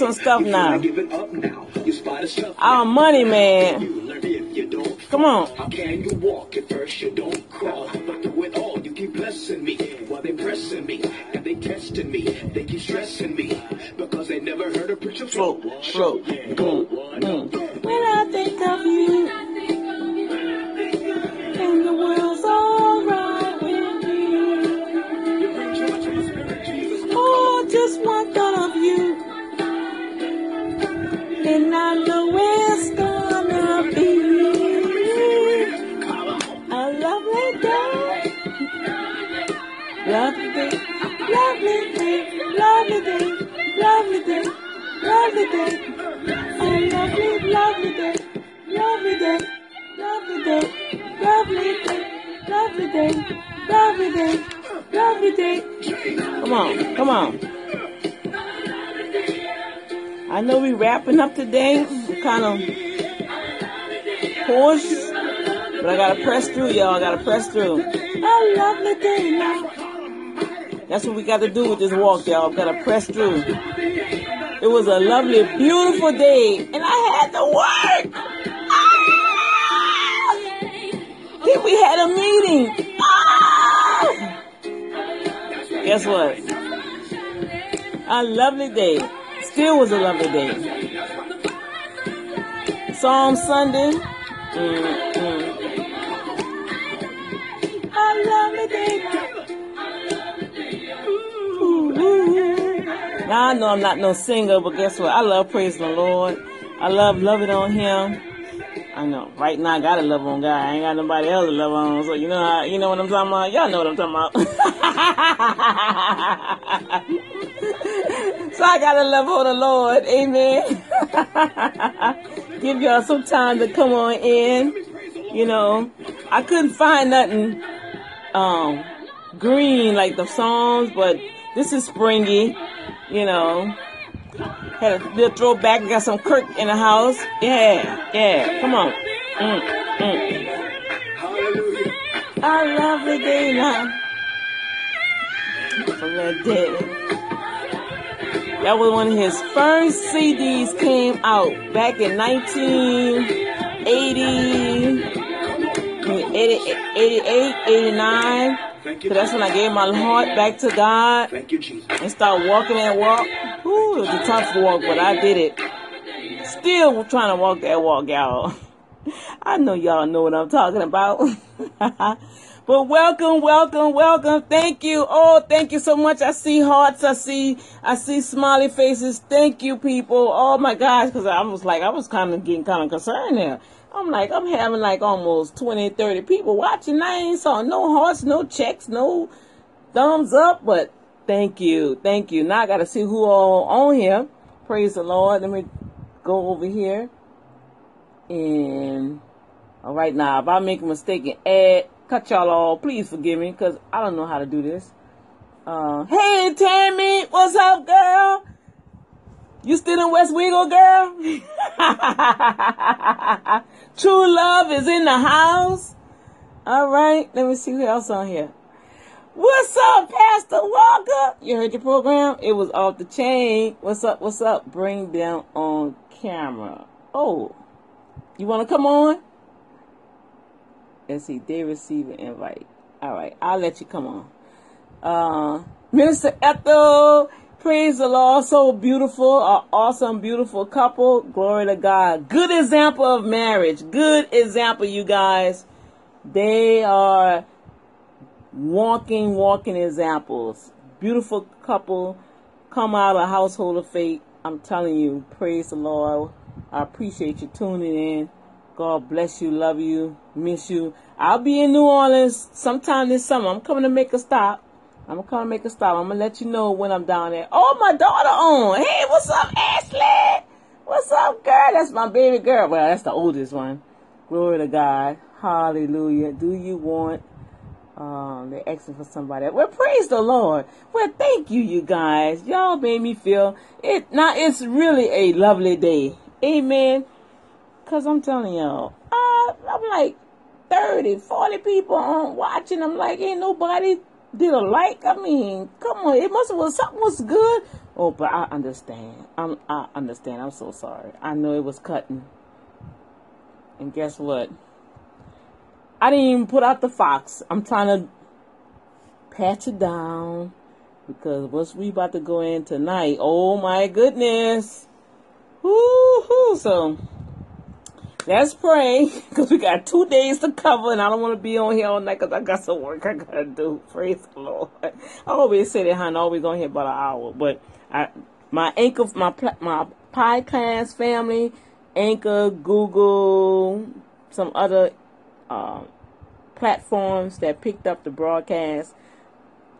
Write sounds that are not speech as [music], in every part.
some stuff now. giving up now. You spot stuff. Our money, man. You learn if you don't. Come on. Press through. A lovely day now. That's what we got to do with this walk, y'all. We gotta press through. It was a lovely, beautiful day, and I had to work. Ah! Then we had a meeting. Ah! Guess what? A lovely day. Still was a lovely day. Palm Sunday. Mm, Now I know I'm not no singer, but guess what? I love praising the Lord. I love loving on Him. I know. Right now, I gotta love on God. I ain't got nobody else to love on. So you know, you know what I'm talking about. Y'all know what I'm talking about. [laughs] so I gotta love on the Lord. Amen. [laughs] Give y'all some time to come on in. You know, I couldn't find nothing um green like the songs, but this is springy. You know. Had a little throwback. Got some Kirk in the house. Yeah, yeah. Come on. Mm, mm. Hallelujah. A lovely day now. That was one of his first CDs came out back in 1980, 88, 89. Thank So that's when I gave my heart back to God Thank you, Jesus. and start walking that walk. Ooh, it was a tough walk, but I did it. Still trying to walk that walk, y'all. [laughs] I know y'all know what I'm talking about. [laughs] but welcome, welcome, welcome. Thank you. Oh, thank you so much. I see hearts. I see, I see smiley faces. Thank you, people. Oh my gosh, because I was like, I was kind of getting kind of concerned there. I'm like, I'm having like almost 20, 30 people watching. I ain't saw no hearts, no checks, no thumbs up, but thank you, thank you. Now I gotta see who all on here. Praise the Lord. Let me go over here. And all right now, if I make a mistake and add, cut y'all off, please forgive me, cause I don't know how to do this. Uh, hey Tammy, what's up, girl? You still in West Wiggle, girl? [laughs] True love is in the house. All right, let me see who else on here. What's up, Pastor Walker? You heard your program? It was off the chain. What's up? What's up? Bring them on camera. Oh, you want to come on? Let's see. They receive an invite. All right, I'll let you come on. Uh, Minister Ethel, praise the Lord. So beautiful, an awesome, beautiful couple. Glory to God. Good example of marriage. Good example, you guys. They are walking, walking examples. Beautiful couple, come out of a household of faith. I'm telling you, praise the Lord. I appreciate you tuning in. God bless you, love you, miss you. I'll be in New Orleans sometime this summer. I'm coming to make a stop. I'm gonna come make a stop. I'm gonna let you know when I'm down there. Oh, my daughter on. Hey, what's up, Ashley? What's up, girl? That's my baby girl. Well, that's the oldest one. Glory to God. Hallelujah. Do you want um, they're asking for somebody. Well, praise the Lord. Well, thank you, you guys. Y'all made me feel it. Now it's really a lovely day. Amen. Cause I'm telling y'all, uh, I'm like 30, 40 people on watching. I'm like, ain't nobody did a like. I mean, come on. It must have was something was good. Oh, but I understand. I'm, I understand. I'm so sorry. I know it was cutting. And guess what? I didn't even put out the fox. I'm trying to patch it down because what's we about to go in tonight? Oh my goodness. Woo-hoo. So let's pray [laughs] because we got two days to cover and I don't want to be on here all night because I got some work I got to do. [laughs] Praise the Lord. I always say that, honey, always on here about an hour. But I, my anchor, my, my podcast family, Anchor, Google, some other uh, platforms that picked up the broadcast,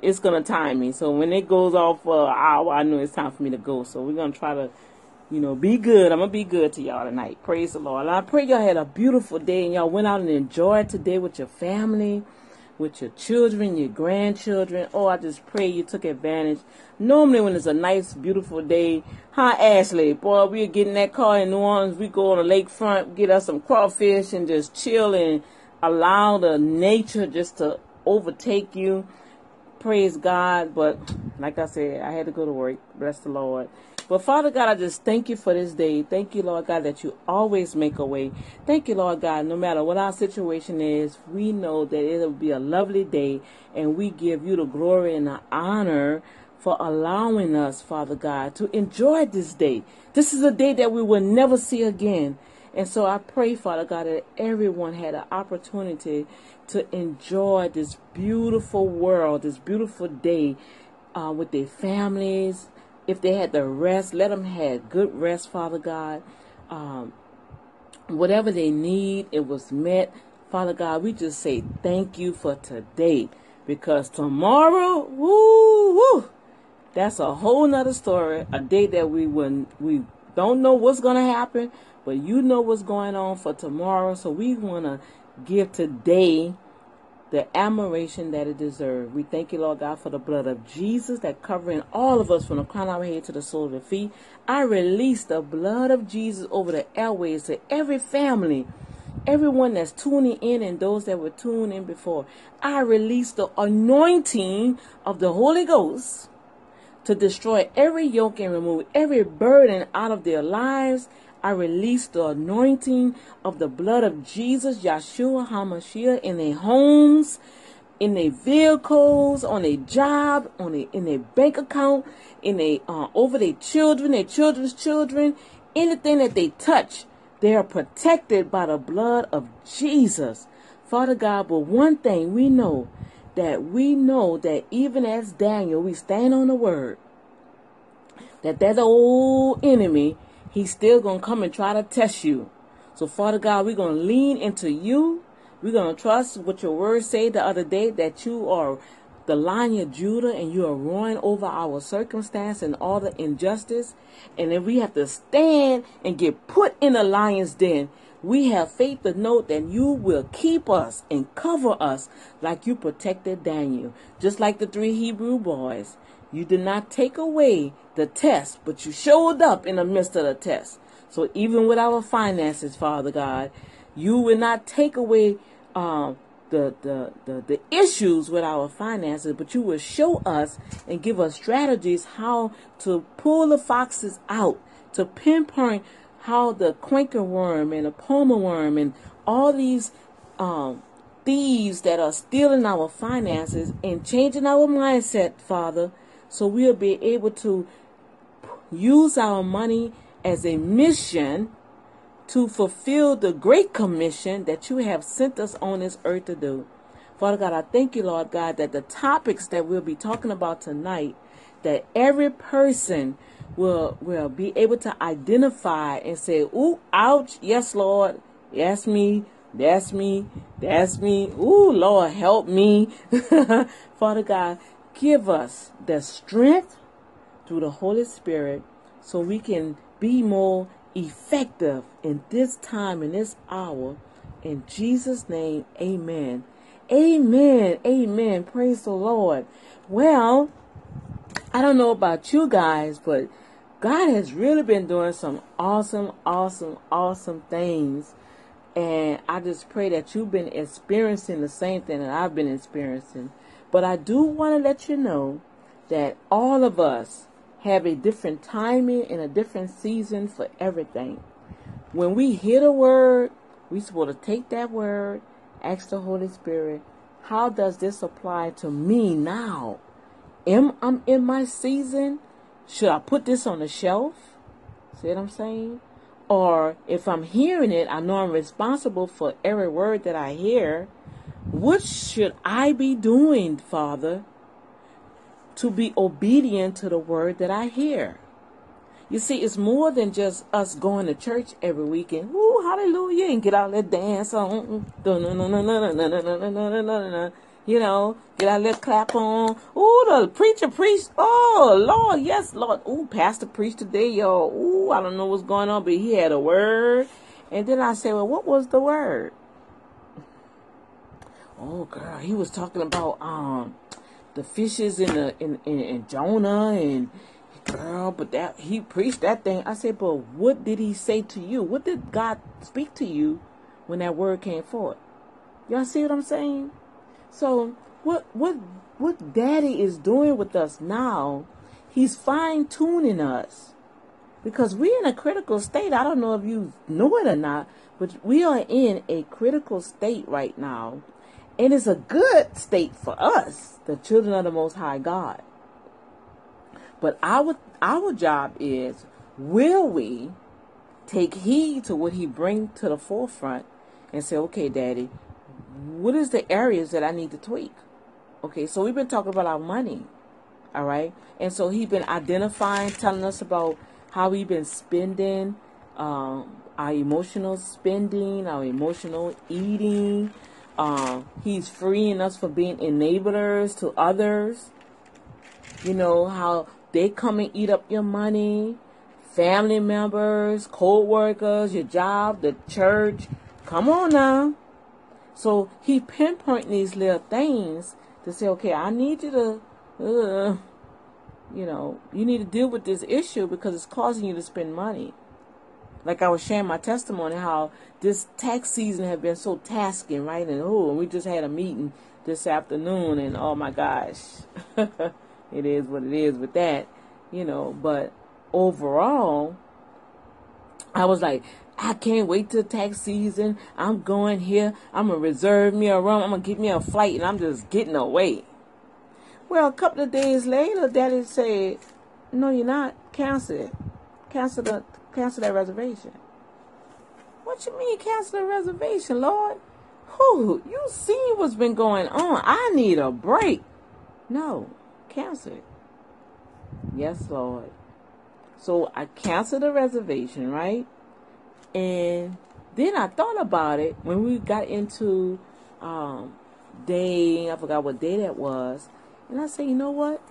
it's gonna time me. So when it goes off for an hour, I know it's time for me to go. So we're gonna try to, you know, be good. I'm gonna be good to y'all tonight. Praise the Lord. And I pray y'all had a beautiful day and y'all went out and enjoyed today with your family, with your children, your grandchildren. Oh, I just pray you took advantage. Normally when it's a nice, beautiful day, hi Ashley, boy, we get in that car in New Orleans, we go on the lakefront, get us some crawfish and just chill and allow the nature just to overtake you. Praise God. But like I said, I had to go to work. Bless the Lord. But Father God, I just thank you for this day. Thank you, Lord God, that you always make a way. Thank you, Lord God, no matter what our situation is, we know that it'll be a lovely day and we give you the glory and the honor for allowing us, Father God, to enjoy this day. This is a day that we will never see again. And so I pray, Father God, that everyone had an opportunity to enjoy this beautiful world, this beautiful day uh, with their families. If they had the rest, let them have good rest, Father God. Um, whatever they need, it was met. Father God, we just say thank you for today because tomorrow, woo, woo, that's a whole nother story. A day that we when we don't know what's gonna happen, but you know what's going on for tomorrow. So we want to give today the admiration that it deserves. We thank you, Lord God, for the blood of Jesus that covering all of us from the crown of our head to the sole of the feet. I release the blood of Jesus over the airways to every family, everyone that's tuning in and those that were tuned in before. I release the anointing of the Holy Ghost to destroy every yoke and remove every burden out of their lives I release the anointing of the blood of Jesus, Yeshua HaMashiach, in their homes, in their vehicles, on their job, on their, in their bank account, in their uh, over their children, their children's children, anything that they touch, they are protected by the blood of Jesus. Father God, but one thing we know that we know that even as Daniel, we stand on the word that that old enemy he's still going to come and try to test you. So, Father God, we're going to lean into you. We're going to trust what your word said the other day that you are the lion of Judah and you are roaring over our circumstance and all the injustice. And then we have to stand and get put in the lion's den. We have faith to know that you will keep us and cover us like you protected Daniel, just like the three Hebrew boys. You did not take away the test, but you showed up in the midst of the test. So even with our finances, Father God, you will not take away um, the, the, the, the issues with our finances, but you will show us and give us strategies how to pull the foxes out, to pinpoint how the canker worm and the palmer worm and all these um, thieves that are stealing our finances and changing our mindset, Father, so we'll be able to use our money as a mission to fulfill the great commission that you have sent us on this earth to do. Father God, I thank you, Lord God, that the topics that we'll be talking about tonight, that every person will will be able to identify and say, "Ooh, ouch! Yes, Lord, yes me, that's me, that's me. Ooh, Lord, help me." [laughs] Father God, give us the strength through the Holy Spirit so we can be more effective in this time, in this hour. In Jesus' name, amen. Amen. Amen. Praise the Lord. Well, I don't know about you guys, but God has really been doing some awesome, awesome, awesome things. And I just pray that you've been experiencing the same thing that I've been experiencing. But I do want to let you know that all of us have a different timing and a different season for everything. When we hear a word, we're supposed to take that word, ask the Holy Spirit, how does this apply to me now? Am I'm in my season? Should I put this on the shelf? See what I'm saying? Or if I'm hearing it, I know I'm responsible for every word that I hear. What should I be doing, Father, to be obedient to the word that I hear. You see, it's more than just us going to church every weekend. Woo, hallelujah, and get out there dance on. You know, get out there clap on. Ooh, the preacher preached. Oh, Lord, yes, Lord. Ooh, pastor preached today, y'all. Ooh, I don't know what's going on, but he had a word. And then I said, well, what was the word? Oh, girl, he was talking about um the fishes in the in, in, in Jonah and girl, but that he preached that thing. I said, but what did he say to you? What did God speak to you when that word came forth? Y'all see what I'm saying? So what what what Daddy is doing with us now? He's fine tuning us because we're in a critical state. I don't know if you know it or not, but we are in a critical state right now and it's a good state for us, the children of the Most High God. But our our job is, will we take heed to what He brings to the forefront and say, okay, Daddy, what is the areas that I need to tweak? Okay, so we've been talking about our money, all right, and so He's been identifying, telling us about how we've been spending, um, our emotional spending, our emotional eating, um, he's freeing us from being enablers to others. You know, how they come and eat up your money, family members, co-workers, your job, the church. Come on now. So he pinpoint these little things to say, okay, I need you to, uh, you know, you need to deal with this issue because it's causing you to spend money like I was sharing my testimony how this tax season have been so tasking, right? And oh, we just had a meeting this afternoon, and oh my gosh, [laughs] it is what it is with that, you know. But overall, I was like, I can't wait till tax season. I'm going here. I'm gonna reserve me a room. I'm gonna get me a flight, and I'm just getting away. Well, a couple of days later, Daddy said, "No, you're not. Cancel it. Cancel the cancel that reservation. What you mean cancel the reservation, Lord? Who? You see what's been going on. I need a break. No, cancel it. Yes, Lord. So I canceled the reservation, right? And then I thought about it when we got into um, day, I forgot what day that was. And I said, you know what?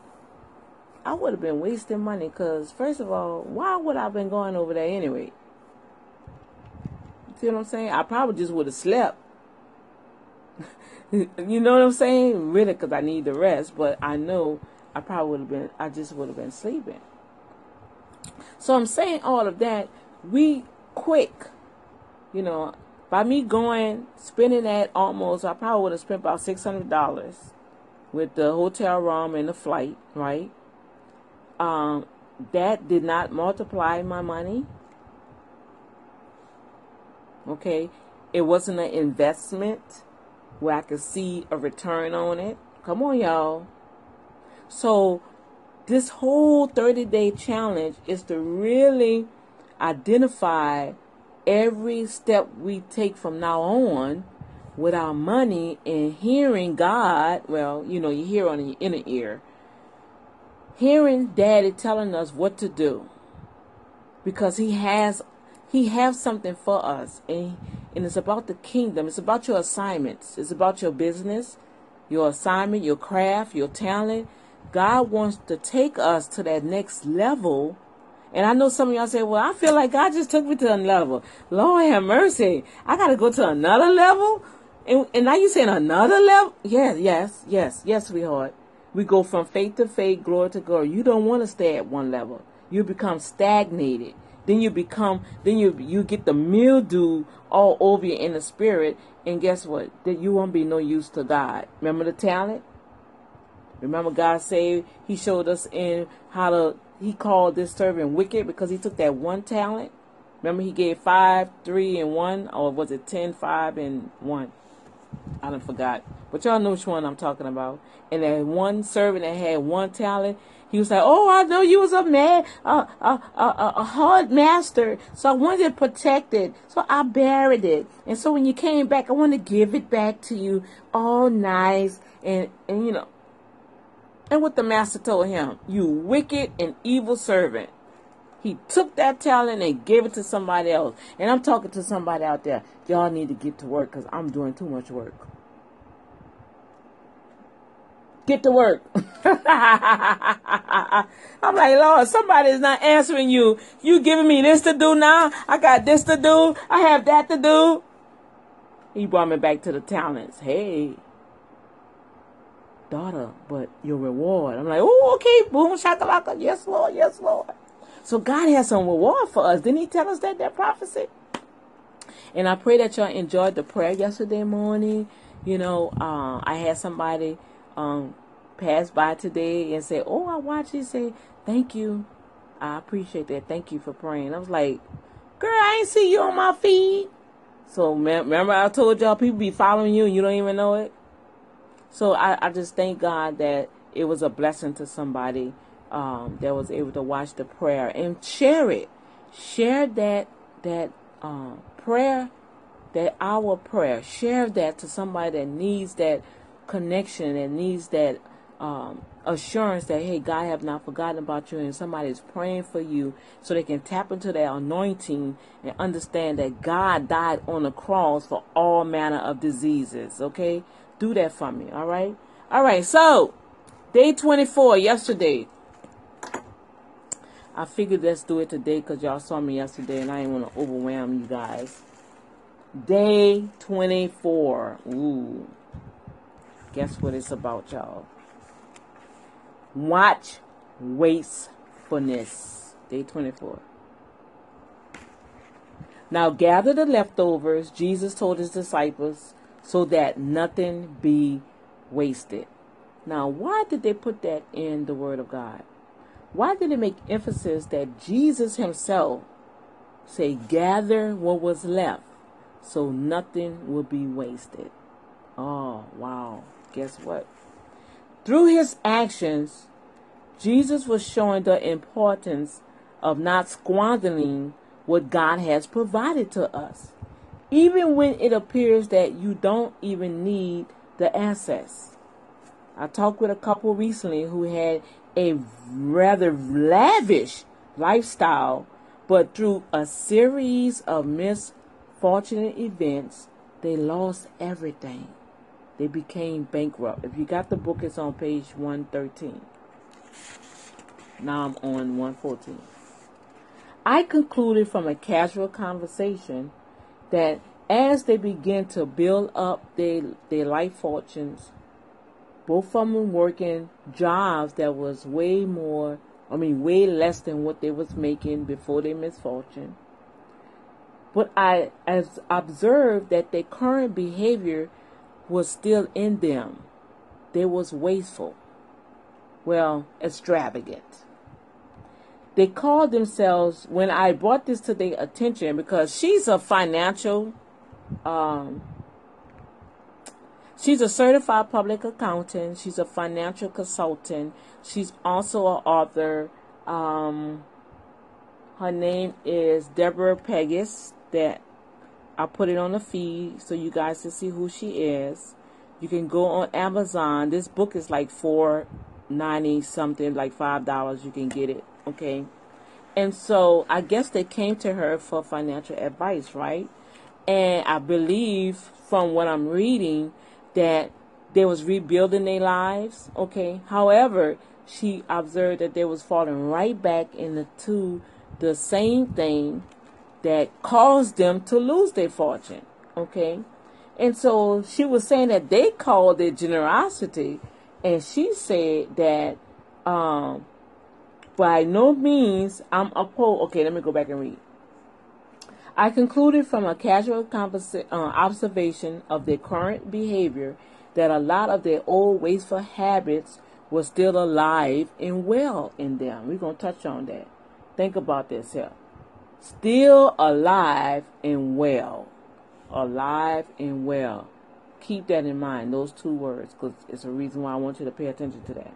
I would have been wasting money because, first of all, why would I have been going over there anyway? You see what I'm saying? I probably just would have slept. [laughs] you know what I'm saying? Really, because I need the rest. But I know I probably would have been, I just would have been sleeping. So I'm saying all of that. We quick, you know, by me going, spending that almost, I probably would have spent about $600 with the hotel room and the flight, right? Um, that did not multiply my money. Okay. It wasn't an investment where I could see a return on it. Come on, y'all. So, this whole 30 day challenge is to really identify every step we take from now on with our money and hearing God. Well, you know, you hear on your inner ear, hearing Daddy telling us what to do because He has He has something for us, and and it's about the kingdom. It's about your assignments. It's about your business, your assignment, your craft, your talent. God wants to take us to that next level. And I know some of y'all say, well, I feel like God just took me to another level. Lord have mercy. I got to go to another level. And, and now you're saying another level? Yes, yes, yes, yes, sweetheart. We go from faith to faith, glory to glory. You don't want to stay at one level. You become stagnated. Then you become, then you you get the mildew all over you in the spirit, and guess what? That you won't be no use to God. Remember the talent? Remember God said He showed us in how to. He called this servant wicked because he took that one talent. Remember He gave five, three, and one, or was it ten, five, and one? I don't forgot. But y'all know which one I'm talking about. And that one servant that had one talent, he was like, "Oh, I know you was a man, a a hard master, so I wanted to protect it, so I buried it, and so when you came back, I want to give it back to you, all nice, and and you know." And what the master told him, "You wicked and evil servant." He took that talent and gave it to somebody else. And I'm talking to somebody out there. Y'all need to get to work because I'm doing too much work. Get to work. [laughs] I'm like, Lord, somebody is not answering you. You giving me this to do now? I got this to do. I have that to do. He brought me back to the talents. Hey, daughter, but your reward. I'm like, oh, okay, boom, shakalaka. Yes, Lord, yes, Lord. So God has some reward for us. Didn't He tell us that that prophecy? And I pray that y'all enjoyed the prayer yesterday morning. You know, uh, I had somebody um, pass by today and say, "Oh, I watched you say thank you. I appreciate that. Thank you for praying." I was like, "Girl, I ain't see you on my feed." So remember, I told y'all people be following you and you don't even know it. So I, I just thank God that it was a blessing to somebody um, that was able to watch the prayer and share it. Share that that um, prayer, that our prayer. Share that to somebody that needs that connection and needs that um, assurance that hey god have not forgotten about you and somebody is praying for you so they can tap into that anointing and understand that god died on the cross for all manner of diseases. Okay? Do that for me. All right? All right. So day 24 yesterday i figured let's do it today because y'all saw me yesterday and i didn't want to overwhelm you guys day 24 ooh guess what it's about, y'all? Watch wastefulness. Day 24. Now gather the leftovers, Jesus told his disciples, so that nothing be wasted. Now, why did they put that in the Word of God? Why did it make emphasis that Jesus himself say, gather what was left so nothing will be wasted? Oh, wow guess what? Through his actions, Jesus was showing the importance of not squandering what God has provided to us, even when it appears that you don't even need the assets. I talked with a couple recently who had a rather lavish lifestyle, but through a series of misfortunate events, they lost everything they became bankrupt. If you got the book, it's on page 113. Now I'm on 114. I concluded from a casual conversation that as they began to build up their, their life fortunes, both of them working jobs that was way more, I mean, way less than what they was making before their misfortune. But I as observed that their current behavior was still in them. They was wasteful. Well, extravagant. They called themselves when I brought this to their attention because she's a financial um, she's a certified public accountant. She's a financial consultant. She's also an author. Um, her name is Deborah Pegues. That I'll put it on the feed so you guys can see who she is. You can go on Amazon. This book is like four ninety something, like five dollars. You can get it. Okay. And so I guess they came to her for financial advice, right? And I believe from what I'm reading that they was rebuilding their lives. Okay. However, she observed that they was falling right back into the same thing that caused them to lose their fortune. Okay. And so she was saying that they called it generosity. And she said that um, by no means I'm opposed. Okay, let me go back and read. I concluded from a casual uh, observation of their current behavior that a lot of their old wasteful habits were still alive and well in them. We're going to touch on that. Think about this here. Still alive and well. Alive and well. Keep that in mind, those two words, because it's a reason why I want you to pay attention to that.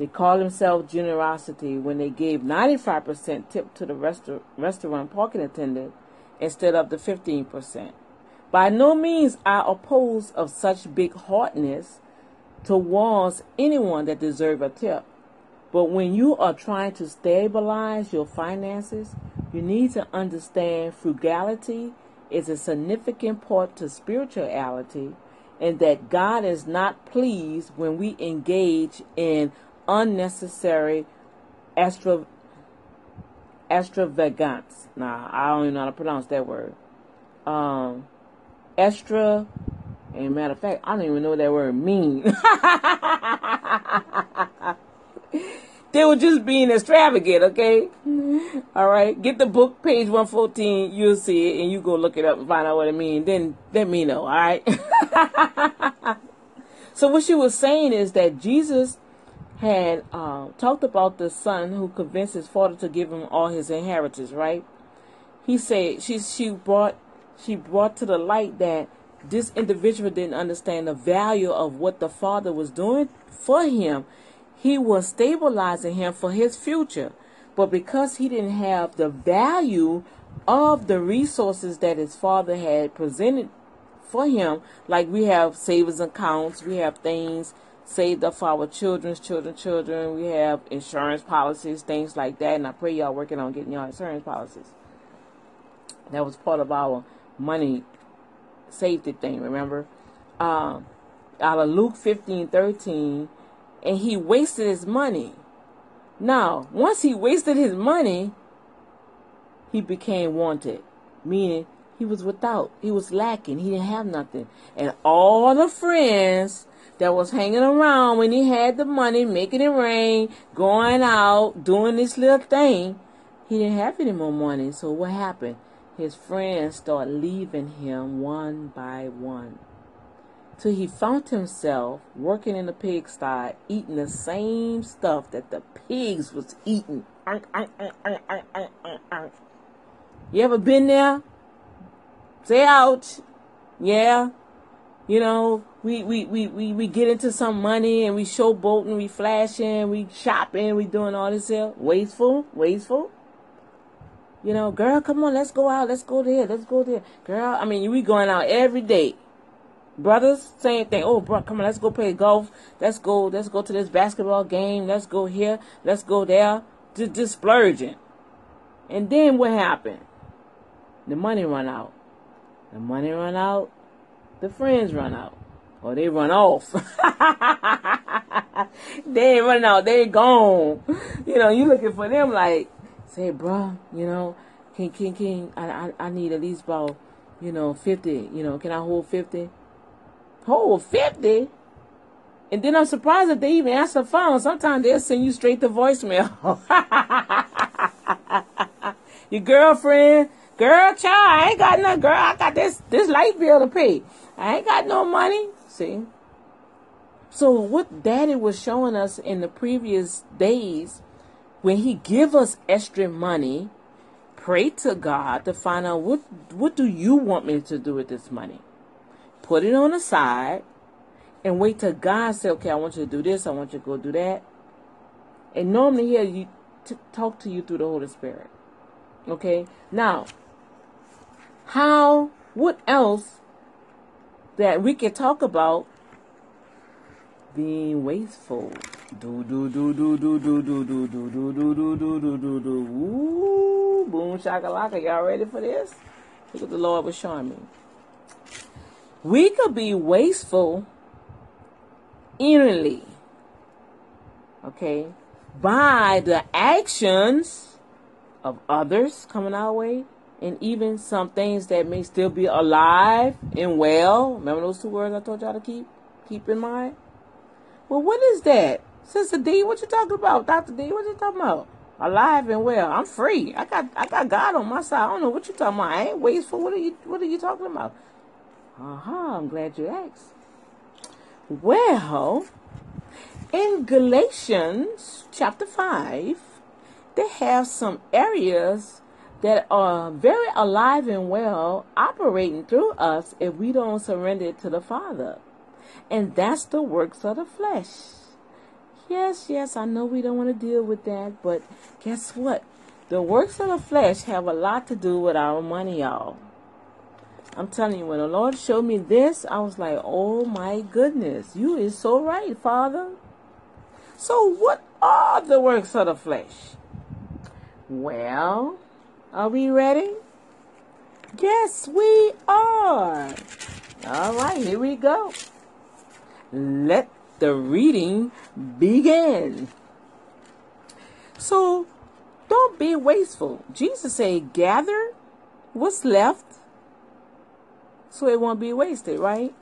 They call themselves generosity when they gave 95% tip to the resta- restaurant parking attendant instead of the 15%. By no means I oppose of such big heartedness towards anyone that deserve a tip. But when you are trying to stabilize your finances, you need to understand frugality is a significant part to spirituality and that God is not pleased when we engage in unnecessary extra extravagance. Nah, I don't even know how to pronounce that word. Um, extra, and matter of fact, I don't even know what that word means. [laughs] they were just being extravagant, okay? All right, get the book, page 114, you'll see it, and you go look it up and find out what it means. Then let me know, all right? [laughs] so, what she was saying is that Jesus had uh, talked about the son who convinced his father to give him all his inheritance, right? He said she she brought she brought to the light that this individual didn't understand the value of what the father was doing for him. He was stabilizing him for his future. But because he didn't have the value of the resources that his father had presented for him, like we have savings accounts, we have things saved up for our children's children, children. We have insurance policies, things like that. And I pray y'all working on getting y'all insurance policies. That was part of our money safety thing, remember? Um, out of Luke 15, 13, and he wasted his money. Now, once he wasted his money, he became wanted, meaning he was without, he was lacking, he didn't have nothing. And all the friends that was hanging around when he had the money, making it rain, going out, doing this little thing. He didn't have any more money. So what happened? His friends started leaving him one by one. Till he found himself working in the pigsty, eating the same stuff that the pigs was eating. You ever been there? Say out. Yeah. You know, we, we, we, we, we get into some money and we show showboating, we flashing, we shopping, we doing all this here. Wasteful, wasteful. You know, girl, come on, let's go out, let's go there, let's go there. Girl, I mean, we going out every day. Brothers, same thing. Oh, bro, come on, let's go play golf. Let's go, let's go to this basketball game. Let's go here, let's go there. Just, just splurging. And then what happened? The money run out. The money run out. The friends run out or they run off. [laughs] they ain't running out, they gone. You know, you looking for them like, say, bro, you know, can can can I I, I need at least about, you know, fifty. You know, can I hold fifty? Hold fifty. And then I'm surprised that they even answer the phone. Sometimes they'll send you straight to voicemail. [laughs] Your girlfriend Girl, child, I ain't got no girl. I got this this light bill to pay. I ain't got no money. See? So what daddy was showing us in the previous days when he give us extra money, pray to God to find out what what do you want me to do with this money. Put it on the side and wait till God say, okay, I want you to do this. I want you to go do that. And normally he'll you t- talk to you through the Holy Spirit. Okay. Now, how? What else that we can talk about being wasteful? Do do do do do do do do do do do do do do do do. Ooh, boom shakalaka! Y'all ready for this? Look what the Lord was showing me. We could be wasteful innately. Okay, by the actions of others coming our way, and even some things that may still be alive and well. Remember those two words I told y'all to keep keep in mind. Well, what is that, Sister D? What you talking about, Doctor D? What you talking about? Alive and well. I'm free. I got I got God on my side. I don't know what you talking about. I ain't wasteful. What are you What are you talking about? Uh huh. I'm glad you asked. Well, in Galatians chapter 5, they have some areas that are very alive and well operating through us if we don't surrender it to the Father. And that's the works of the flesh. Yes, yes, I know we don't want to deal with that, but guess what? The works of the flesh have a lot to do with our money, y'all. I'm telling you, when the Lord showed me this, I was like, oh my goodness, you is so right, Father. So, what are the works of the flesh? Well, are we ready? Yes, we are. All right, here we go. Let the reading begin. So, don't be wasteful. Jesus said, gather what's left so it won't be wasted, right?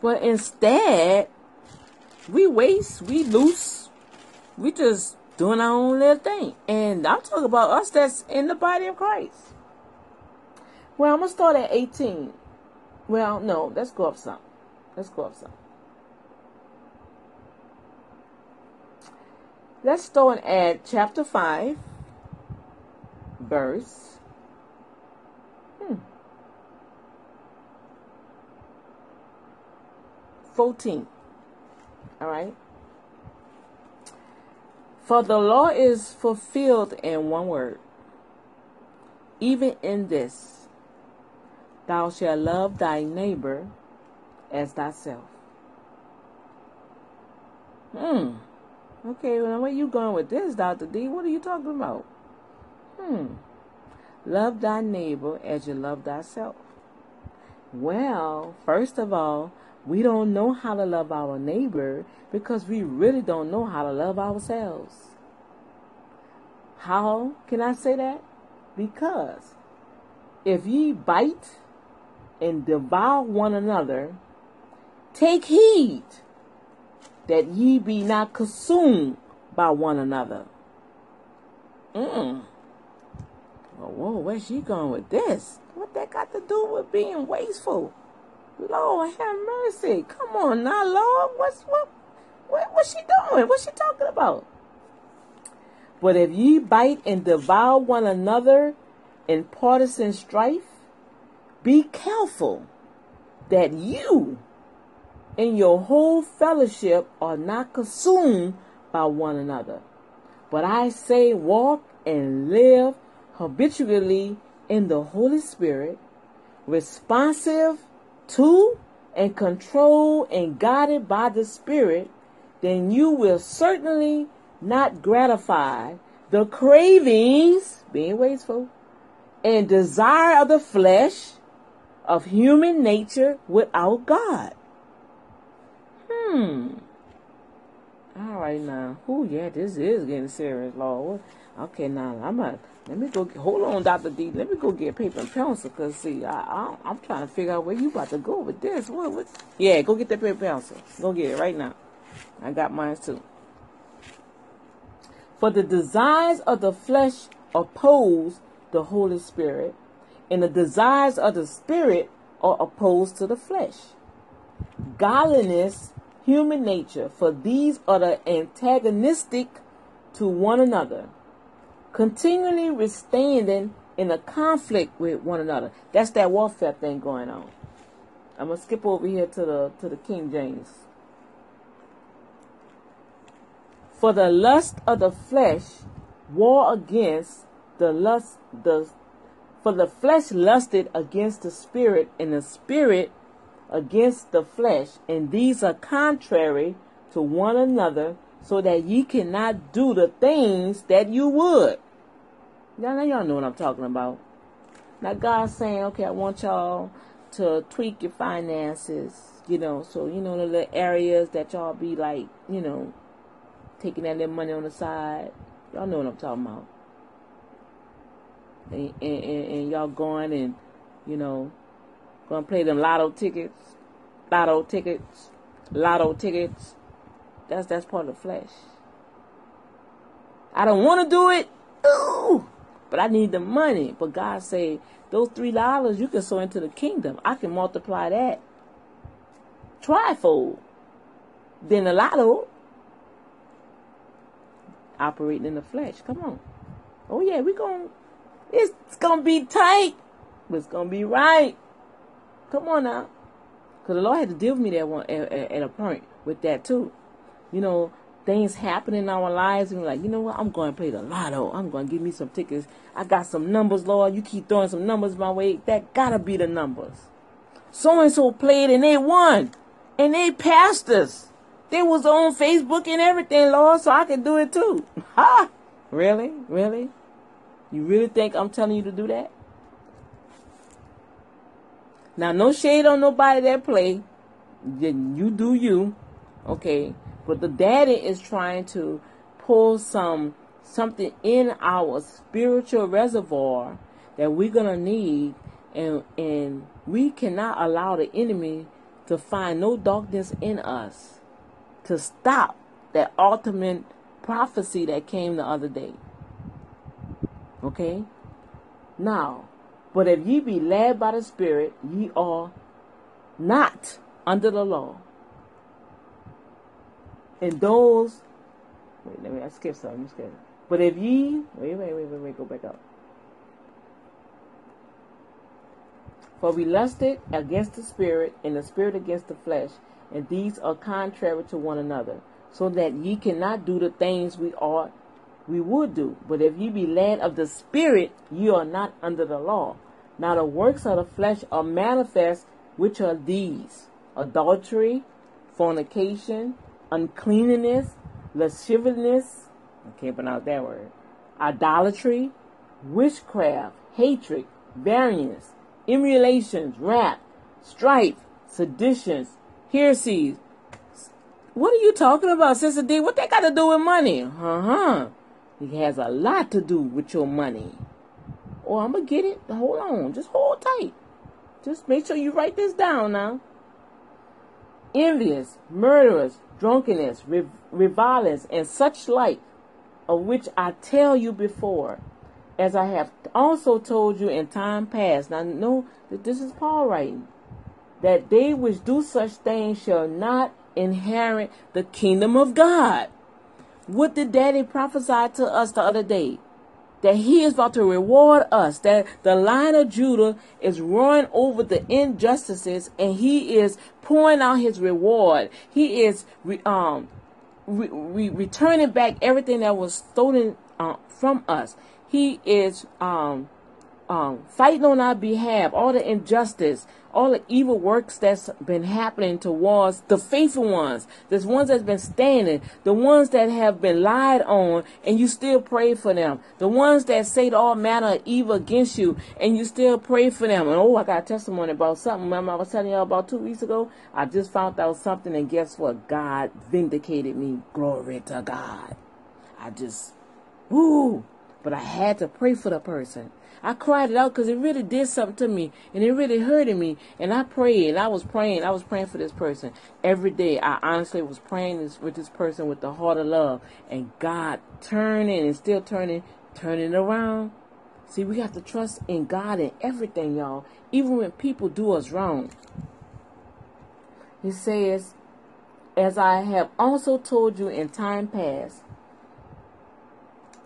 But instead, we waste, we loose, we just doing our own little thing. And I'm talking about us that's in the body of Christ. Well, I'm gonna start at 18. Well, no, let's go up some. Let's go up some. Let's start at chapter 5, verse. Hmm. 14. All right. For the law is fulfilled in one word. Even in this, thou shalt love thy neighbor as thyself. Hmm. Okay, well, where you going with this, Dr. D? What are you talking about? Hmm. Love thy neighbor as you love thyself. Well, first of all, we don't know how to love our neighbor because we really don't know how to love ourselves. How can I say that? Because if ye bite and devour one another, take heed that ye be not consumed by one another. Mm. Well, whoa, where's she going with this? What that got to do with being wasteful? Lord have mercy. Come on now, Lord. What's what what what's she doing? What's she talking about? But if ye bite and devour one another in partisan strife, be careful that you and your whole fellowship are not consumed by one another. But I say, walk and live habitually in the Holy Spirit, responsive to and controlled and guided by the Spirit, then you will certainly not gratify the cravings, being wasteful, and desire of the flesh of human nature without God. Hmm. All right now. Oh yeah, this is getting serious, Lord. Okay, now I'm gonna let me go. Hold on, Doctor D. Let me go get paper and pencil, cause see, I, I I'm trying to figure out where you about to go with this. What? What? Yeah, go get that paper and pencil. Go get it right now. I got mine too. For the desires of the flesh oppose the Holy Spirit, and the desires of the Spirit are opposed to the flesh. Godliness, human nature, for these are the antagonistic to one another, continually withstanding in a conflict with one another. That's that warfare thing going on. I'm gonna skip over here to the to the King James. For the lust of the flesh war against the lust the for the flesh lusted against the spirit and the spirit against the flesh and these are contrary to one another so that ye cannot do the things that you would y'all know y'all know what i'm talking about now god's saying okay i want y'all to tweak your finances you know so you know the little areas that y'all be like you know taking that little money on the side Y'all know what I'm talking about. And, and, and, y'all going and, you know, to play them lotto tickets, lotto tickets, lotto tickets. That's that's part of the flesh. I don't want to do it, ooh, but I need the money. But God say those three dollars you can sow into the kingdom. I can multiply that trifold. Then the lotto operating in the flesh. Come on. Oh yeah, we going it's gonna be tight, but it's gonna be right. Come on now. Cause the Lord had to deal with me that one at, at a point with that too. You know, things happen in our lives and like, you know what, I'm going to play the lotto. I'm going to give me some tickets. I got some numbers, Lord. You keep throwing some numbers my way. That gotta be the numbers. So and so played and they won. And they passed us. They was on Facebook and everything, Lord, so I can do it too. [laughs] Ha! Really? Really? You really think I'm telling you to do that? Now, no shade on nobody that play. You do you, okay? But the daddy is trying to pull some something in our spiritual reservoir that we're gonna need, and and we cannot allow the enemy to find no darkness in us to stop that ultimate prophecy that came the other day. Okay? Now, but if ye be led by the Spirit, ye are not under the law. And those, wait, let me I skip something. Skip. But if ye, wait, wait, wait, wait, wait, go back up. For we lusted against the Spirit, and the Spirit against the flesh, and these are contrary to one another, so that ye cannot do the things we ought we would do. But if ye be led of the Spirit, ye are not under the law. Now the works of the flesh are manifest, which are these adultery, fornication, uncleanness, lasciviousness, I can't pronounce that word, idolatry, witchcraft, hatred, variance, emulations, wrath, strife, seditions, heresies. What are you talking about, Sister D? What that got to do with money? Uh huh. It has a lot to do with your money. Oh, I'm going to get it. Hold on. Just hold tight. Just make sure you write this down now. Envious, murderers, drunkenness, rev- revilings, and such like, of which I tell you before, as I have also told you in time past. Now, know that this is Paul writing that they which do such things shall not inherit the kingdom of God. What did Daddy prophesy to us the other day? That he is about to reward us, that the Lion of Judah is roaring over the injustices and he is pouring out his reward. He is um, re- re- returning back everything that was stolen uh, from us. He is um, um, fighting on our behalf, all the injustice, all the evil works that's been happening towards the faithful ones, the ones that's been standing, the ones that have been lied on, and you still pray for them, the ones that say all manner of evil against you, and you still pray for them. And oh, I got a testimony about something. Remember, I was telling y'all about two weeks ago. I just found out something, and guess what? God vindicated me. Glory to God. I just, woo. But I had to pray for the person. I cried it out because it really did something to me and it really hurted me. And I prayed. And I was praying. I was praying for this person every day. I honestly was praying this, with this person with the heart of love. And God turning and still turning, turning around. See, we have to trust in God in everything, y'all, even when people do us wrong. He says, As I have also told you in time past,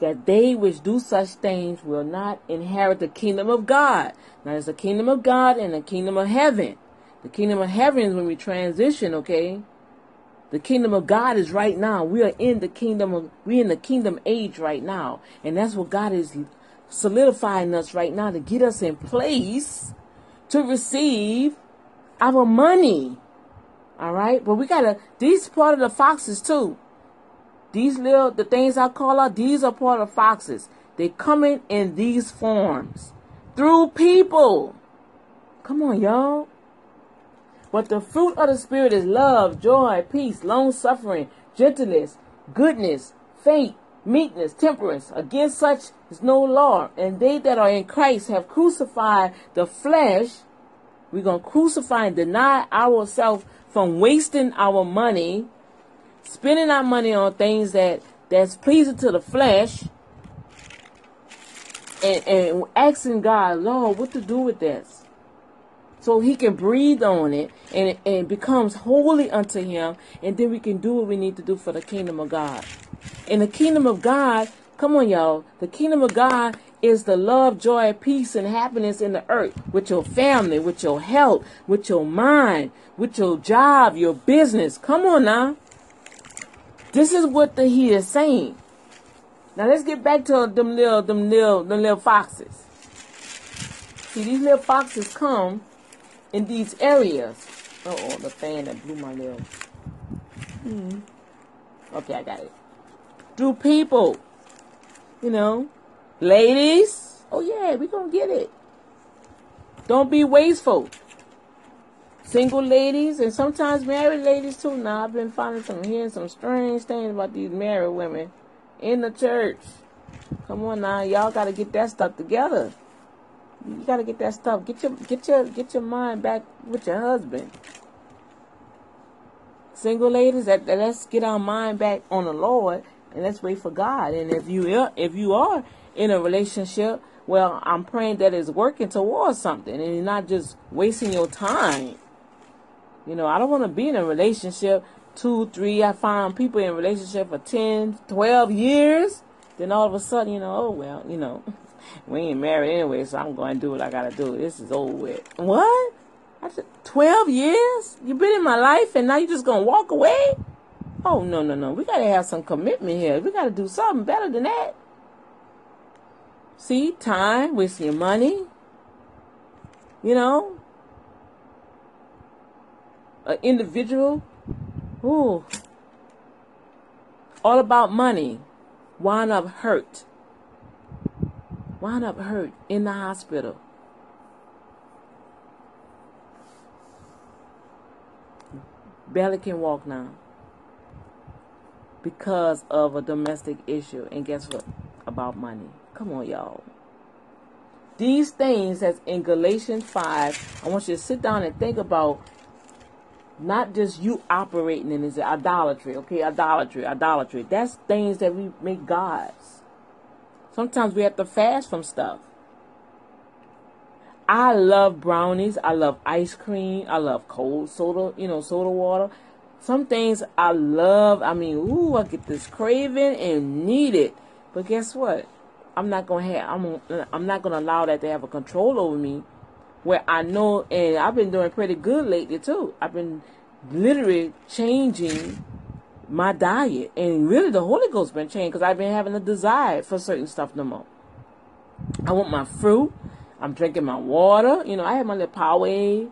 that they which do such things will not inherit the kingdom of God. Now, there's a kingdom of God and a kingdom of heaven. The kingdom of heaven is when we transition, okay? The kingdom of God is right now. We are in the kingdom of we're in the kingdom age right now. And that's what God is solidifying us right now to get us in place to receive our money. All right? But we gotta these part of the foxes too. These little the things I call out, these are part of foxes. They coming in these forms. Through people. Come on, y'all. But the fruit of the Spirit is love, joy, peace, long suffering, gentleness, goodness, faith, meekness, temperance. Against such is no law. And they that are in Christ have crucified the flesh. We're going to crucify and deny ourselves from wasting our money, spending our money on things that that's pleasing to the flesh, and, and asking God, Lord, what to do with this? so he can breathe on it and it becomes holy unto him and then we can do what we need to do for the kingdom of god. In the kingdom of god come on y'all. The kingdom of god is the love joy peace and happiness in the earth with your family with your health with your mind with your job your business. Come on now this is what the, he is saying now let's get back to them little them little them little foxes see these little foxes come in these areas. Oh, the fan that blew my nail. Hmm. Okay, I got it. Through people. You know, ladies. Oh, yeah, we to get it. Don't be wasteful. Single ladies and sometimes married ladies too. Now I've been finding some hearing some strange things about these married women in the church. Come on now, y'all got to get that stuff together. You gotta get that stuff. Get your get your get your mind back with your husband. Single ladies, that, that let's get our mind back on the Lord and let's wait for God. And if you if you are in a relationship, well, I'm praying that it's working towards something and you're not just wasting your time. You know, I don't want to be in a relationship two, three. I find people in relationship for 10, 12 years. Then all of a sudden, you know, oh well, you know. [laughs] we ain't married anyway, so I'm going to do what I got to do. This is over with. What? I said, 12 years? You've been in my life and now you're just going to walk away? Oh, no, no, no. We got to have some commitment here. We got to do something better than that. See, time, wasting your money. You know, an individual. Ooh. All about money. Wind up hurt wound up hurt in the hospital. Barely can walk now because of a domestic issue. And guess what? About money. Come on, y'all. These things that's in Galatians 5, I want you to sit down and think about not just you operating in this idolatry, okay? Idolatry, idolatry. That's things that we make gods. Sometimes we have to fast from stuff. I love brownies. I love ice cream. I love cold soda, you know, soda water. Some things I love. I mean, ooh, I get this craving and need it. But guess what? I'm not gonna have. I'm. I'm not gonna allow that to have a control over me. Where I know, and I've been doing pretty good lately too. I've been literally changing my diet. And really, the Holy Ghost been changed because I've been having a desire for certain stuff no more. I want my fruit. I'm drinking my water. You know, I have my little Powerade.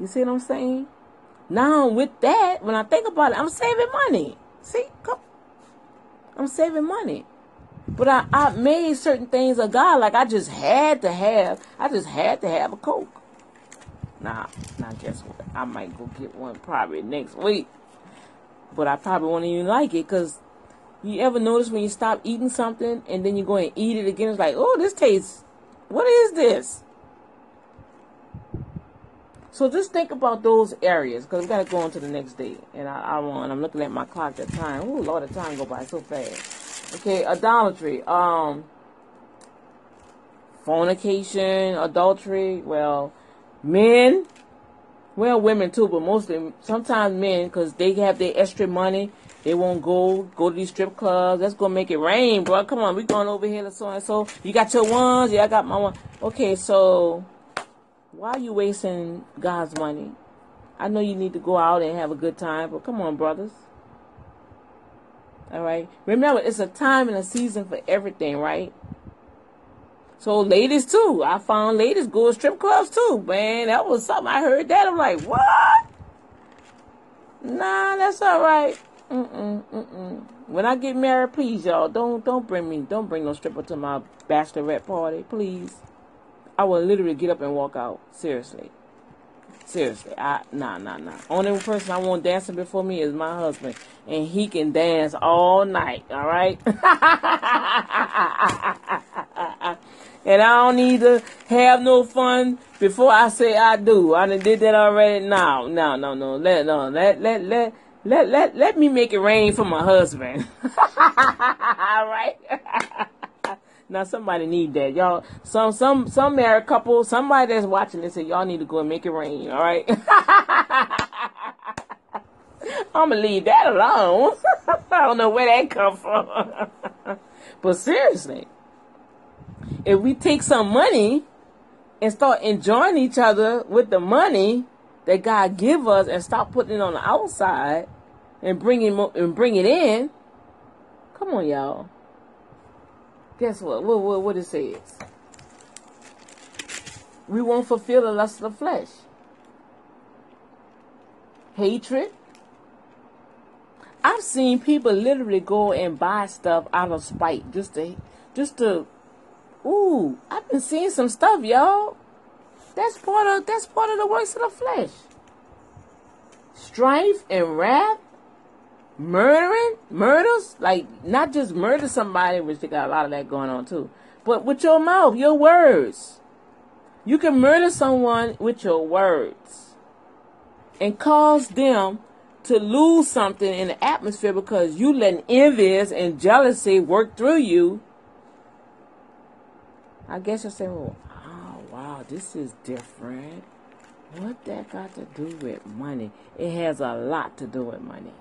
You see what I'm saying? Now, with that, when I think about it, I'm saving money. See? I'm saving money. But I, I made certain things of God. Like, I just had to have, I just had to have a Coke. Nah, not guess what? I might go get one probably next week but I probably won't even like it because you ever notice when you stop eating something and then you go and eat it again, it's like, oh, this tastes, what is this? So just think about those areas because we got to go on to the next day. And I, I want, I'm looking at my clock at time. Oh, Lord, the time go by so fast. Okay, idolatry. Um, fornication, adultery. Well, men, well, women too, but mostly sometimes men because they have their extra money. They won't go go to these strip clubs. That's gonna make it rain, bro. Come on, we going over here to so and so. You got your ones, yeah, I got my one. Okay, so why are you wasting God's money? I know you need to go out and have a good time, but come on, brothers. All right. Remember, it's a time and a season for everything, right? So ladies too. I found ladies go to strip clubs too. Man, that was something. I heard that. I'm like, what? Nah, that's all right. Mm-mm, mm-mm. When I get married, please, y'all, don't don't bring me, don't bring no stripper to my bachelorette party, please. I will literally get up and walk out. Seriously. Seriously, I nah nah nah. Only person I want dancing before me is my husband, and he can dance all night. All right. [laughs] and I don't need to have no fun before I say I do. I done did that already. No, no, no, no. Let no let let let let let let me make it rain for my husband. [laughs] All right. [laughs] now somebody need that, y'all. Some some some married couple, somebody that's watching this, and y'all need to go and make it rain. All right. [laughs] I'm gonna leave that alone. [laughs] I don't know where that come from. [laughs] but seriously, if we take some money and start enjoying each other with the money that God give us and stop putting it on the outside and bring it and bring it in. Come on, y'all. Guess what? What what, what it says? We won't fulfill the lust of the flesh. Hatred. I've seen people literally go and buy stuff out of spite just to just to Ooh, I've been seeing some stuff, y'all. That's part of that's part of the works of the flesh. Strife and wrath, murdering, murders, like not just murder somebody, which they got a lot of that going on too, but with your mouth, your words. You can murder someone with your words and cause them to lose something in the atmosphere because you letting envious and jealousy work through you I guess you say, well, oh, wow, this is different. What that got to do with money? It has a lot to do with money.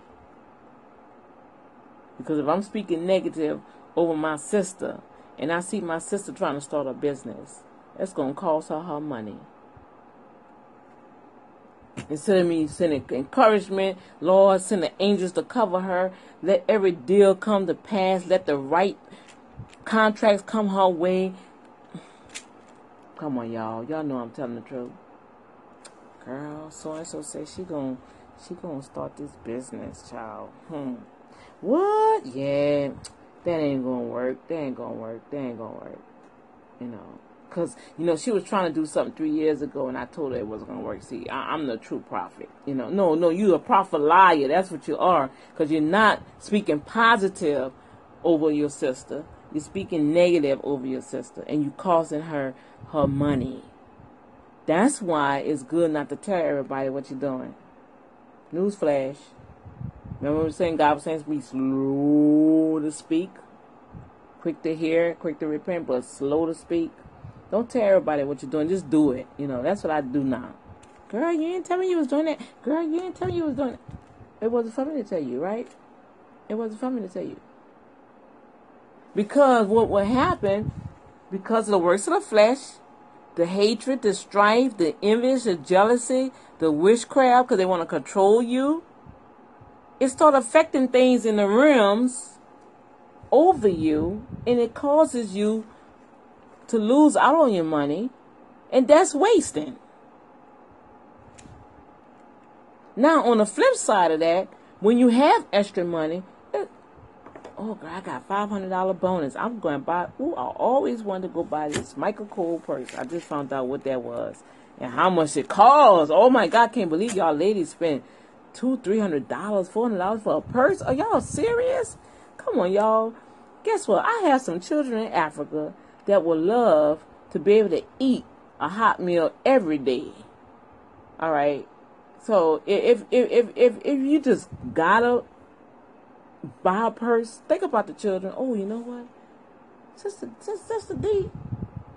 Because if I'm speaking negative over my sister and I see my sister trying to start a business, that's going to cost her her money. Instead of me sending encouragement, Lord, send the angels to cover her. Let every deal come to pass. Let the right contracts come her way. Come on, y'all. Y'all know I'm telling the truth. Girl, so and so say she gon' she gonna start this business, child. Hmm. What? Yeah, that ain't gonna work. That ain't gonna work. That ain't gonna work. You know, cause you know she was trying to do something three years ago, and I told her it wasn't gonna work. See, I, am the true prophet. You know, no, no, you a prophet liar. That's what you are, cause you're not speaking positive over your sister. You're speaking negative over your sister, and you causing her her money. That's why it's good not to tell everybody what you're doing. Newsflash. Remember we were saying God was saying be slow to speak, quick to hear, quick to repent, but slow to speak. Don't tell everybody what you're doing. Just do it. You know, that's what I do now. Girl, you didn't tell me you was doing that. Girl, you didn't tell me you was doing it. It wasn't for me to tell you, right? It wasn't for me to tell you. Because what will happen, because of the works of the flesh, the hatred, the strife, the envy, the jealousy, the witchcraft, because they want to control you. It start affecting things in the realms over you, and it causes you to lose out on your money, and that's wasting. Now, on the flip side of that, when you have extra money, oh, girl, I got $500 bonus. I'm going to buy, ooh, I always wanted to go buy this Michael Kors purse. I just found out what that was and how much it costs. Oh my God, can't believe y'all ladies spent two, three hundred dollars, four hundred dollars for a purse. Are y'all serious? Come on, y'all. Guess what? I have some children in Africa that would love to be able to eat a hot meal every day. All right. So if if if if, if you just gotta buy a purse. Think about the children. Oh, you know what? Sister, Sister, Sister D,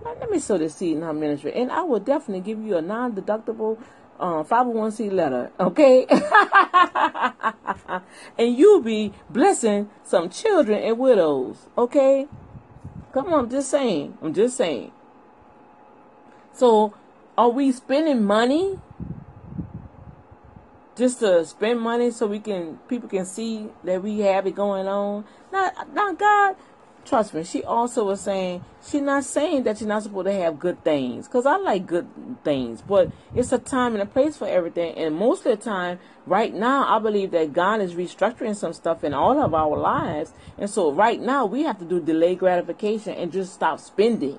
let me sow the seed in her ministry, and I will definitely give you a non-deductible uh, 501c letter, okay? [laughs] and you'll be blessing some children and widows, okay? Come on, I'm just saying. I'm just saying. So, are we spending money just to spend money so we can people can see that we have it going on? Not, not God trust me, she also was saying she's not saying that you're not supposed to have good things because I like good things, but it's a time and a place for everything. And most of the time, right now, I believe that God is restructuring some stuff in all of our lives, and so right now we have to do delay gratification and just stop spending.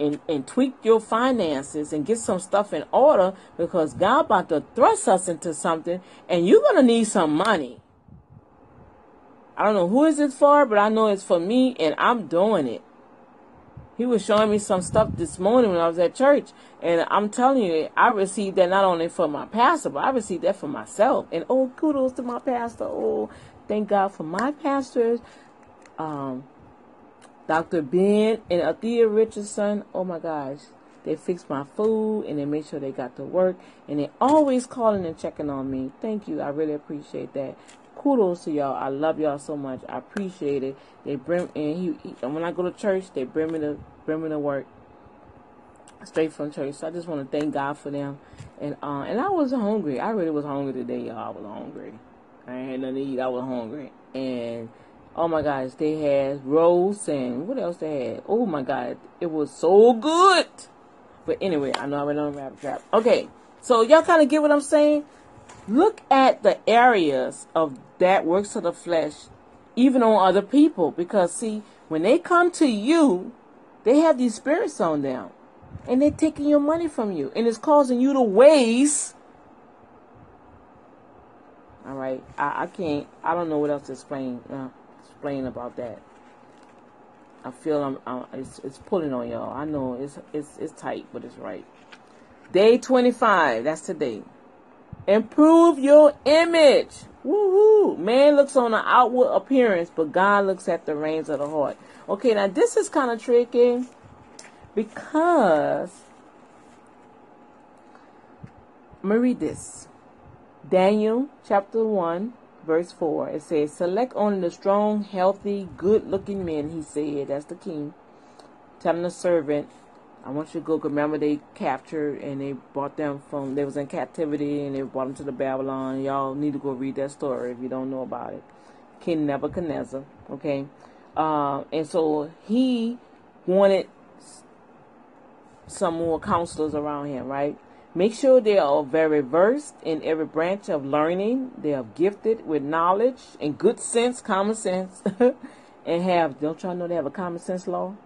And, and tweak your finances and get some stuff in order because God about to thrust us into something and you're gonna need some money. I don't know who is it for, but I know it's for me and I'm doing it. He was showing me some stuff this morning when I was at church, and I'm telling you, I received that not only for my pastor, but I received that for myself. And oh, kudos to my pastor. Oh, thank God for my pastors, um, Dr. Ben and Athea Richardson. Oh my gosh, they fixed my food and they made sure they got to work, and they always calling and checking on me. Thank you, I really appreciate that kudos to y'all. I love y'all so much. I appreciate it. They bring and he, he and when I go to church, they bring me to bring me to work straight from church. So I just want to thank God for them. And uh, and I was hungry. I really was hungry today, y'all. I was hungry. I ain't had nothing to eat. I was hungry. And oh my gosh, they had roast and what else they had? Oh my god, it was so good. But anyway, I know I went on a rabbit trap. Okay, so y'all kind of get what I'm saying. Look at the areas of that works of the flesh, even on other people. Because, see, when they come to you, they have these spirits on them. And they're taking your money from you. And it's causing you to waste. All right. I, I can't, I don't know what else to explain, uh, explain about that. I feel I'm, I'm, it's, it's pulling on y'all. I know it's, it's, it's tight, but it's right. Day 25. That's today. Improve your image. Woohoo! Man looks on the outward appearance, but God looks at the reins of the heart. Okay, now this is kind of tricky because let me read this. Daniel chapter 1, verse 4. It says, Select only the strong, healthy, good looking men, he said. That's the king. Telling the servant, I want you to go. Remember, they captured and they brought them from. They was in captivity and they brought them to the Babylon. Y'all need to go read that story if you don't know about it. King Nebuchadnezzar. Okay, uh, and so he wanted some more counselors around him. Right. Make sure they are very versed in every branch of learning. They are gifted with knowledge and good sense, common sense, [laughs] and have. Don't y'all know they have a common sense law?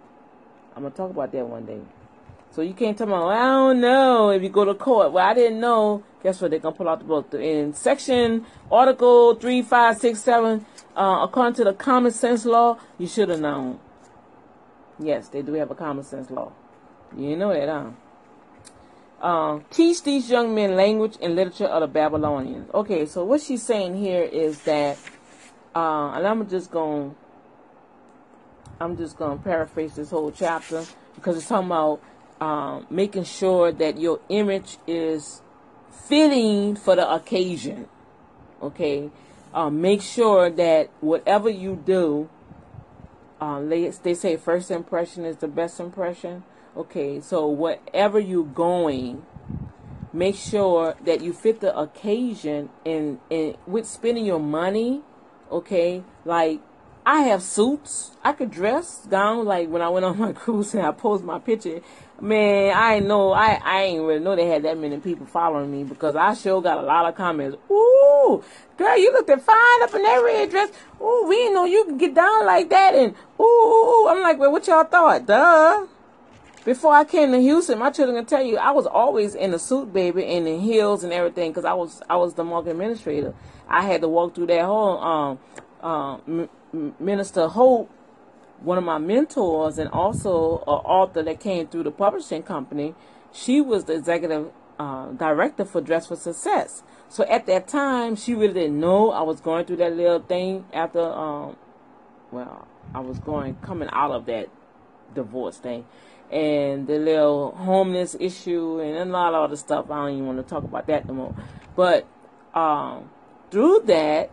I'm gonna talk about that one day. So you can't tell me, well, I don't know if you go to court. Well, I didn't know. Guess what? They're going to pull out the book. In section, article 3567, uh, according to the common sense law, you should have known. Yes, they do have a common sense law. You know that, huh? Uh, teach these young men language and literature of the Babylonians. Okay, so what she's saying here is that, uh, and I'm just going, I'm just going to paraphrase this whole chapter because it's talking about um, making sure that your image is fitting for the occasion. Okay, uh, make sure that whatever you do, uh, they, they say first impression is the best impression. Okay, so whatever you're going, make sure that you fit the occasion and, and with spending your money. Okay, like I have suits. I could dress down like when I went on [laughs] my cruise and I posed my picture Man, I know I I ain't really know they had that many people following me because I sure got a lot of comments. Ooh, girl, you looked fine up in that red dress. Ooh, we didn't know you could get down like that. And ooh, ooh, ooh. I'm like, well, what y'all thought? Duh. Before I came to Houston, my children can tell you I was always in a suit, baby, and in heels and everything because I was I was the market administrator. I had to walk through that whole um, um, Minister Hope one of my mentors and also an author that came through the publishing company, she was the executive uh, director for Dress for Success. So at that time, she really didn't know I was going through that little thing after, um, well, I was going, coming out of that divorce thing, and the little homeless issue, and a lot of other stuff. I don't even want to talk about that no more. But um, through that,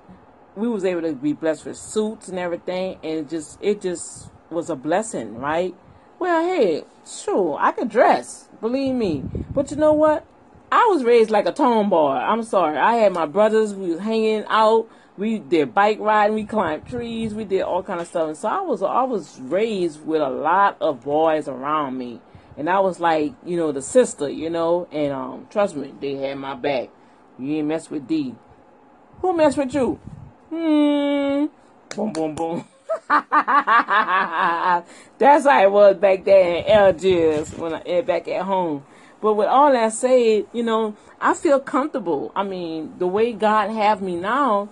we was able to be blessed with suits and everything, and it just it just was a blessing, right? Well, hey, sure, I could dress, believe me, but you know what? I was raised like a tomboy. I'm sorry. I had my brothers. We was hanging out. We did bike riding. We climbed trees. We did all kind of stuff. And so I was I was raised with a lot of boys around me, and I was like, you know, the sister, you know. And um, trust me, they had my back. You ain't mess with D. Who mess with you? Hmm. Boom, boom, boom. [laughs] That's how it was back there in Algiers when I eh, back at home. But with all that said, you know, I feel comfortable. I mean, the way God have me now,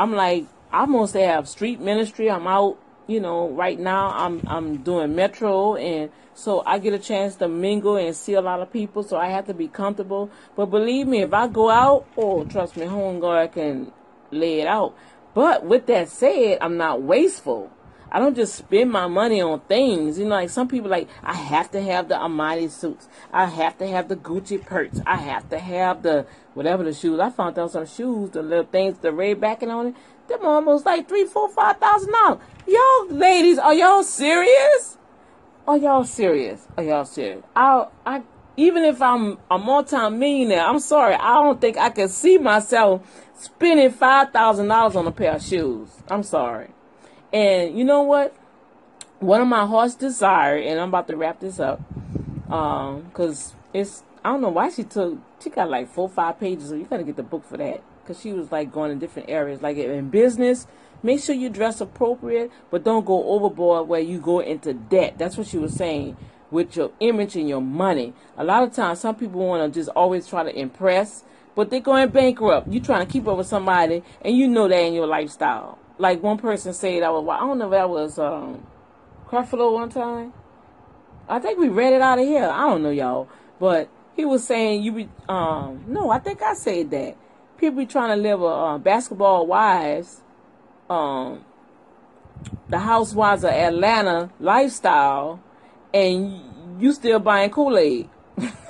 I'm like I almost have street ministry. I'm out, you know, right now I'm I'm doing metro and so I get a chance to mingle and see a lot of people, so I have to be comfortable. But believe me, if I go out, oh trust me, home guard can lay it out. But with that said, I'm not wasteful. I don't just spend my money on things. You know, like some people like, I have to have the Armani suits. I have to have the Gucci purse. I have to have the whatever the shoes. I found out some shoes, the little things, the red backing on it. Them almost like three, four, five thousand dollars. Y'all ladies, are y'all serious? Are y'all serious? Are y'all serious? I, I, even if I'm a multi-millionaire, I'm sorry, I don't think I can see myself spending five thousand dollars on a pair of shoes. I'm sorry. And you know what? One of my heart's desire, and I'm about to wrap this up, um, cause it's I don't know why she took she got like four five pages, so you gotta get the book for that, cause she was like going in different areas, like in business. Make sure you dress appropriate, but don't go overboard where you go into debt. That's what she was saying with your image and your money. A lot of times, some people want to just always try to impress, but they're going bankrupt. You trying to keep up with somebody, and you know that in your lifestyle like one person said I was I don't know if that was um Creflo one time. I think we read it out of here. I don't know y'all, but he was saying you be um no, I think I said that people be trying to live a uh, basketball wives, um, the housewives of Atlanta lifestyle, and you still buying Kool Aid. [laughs]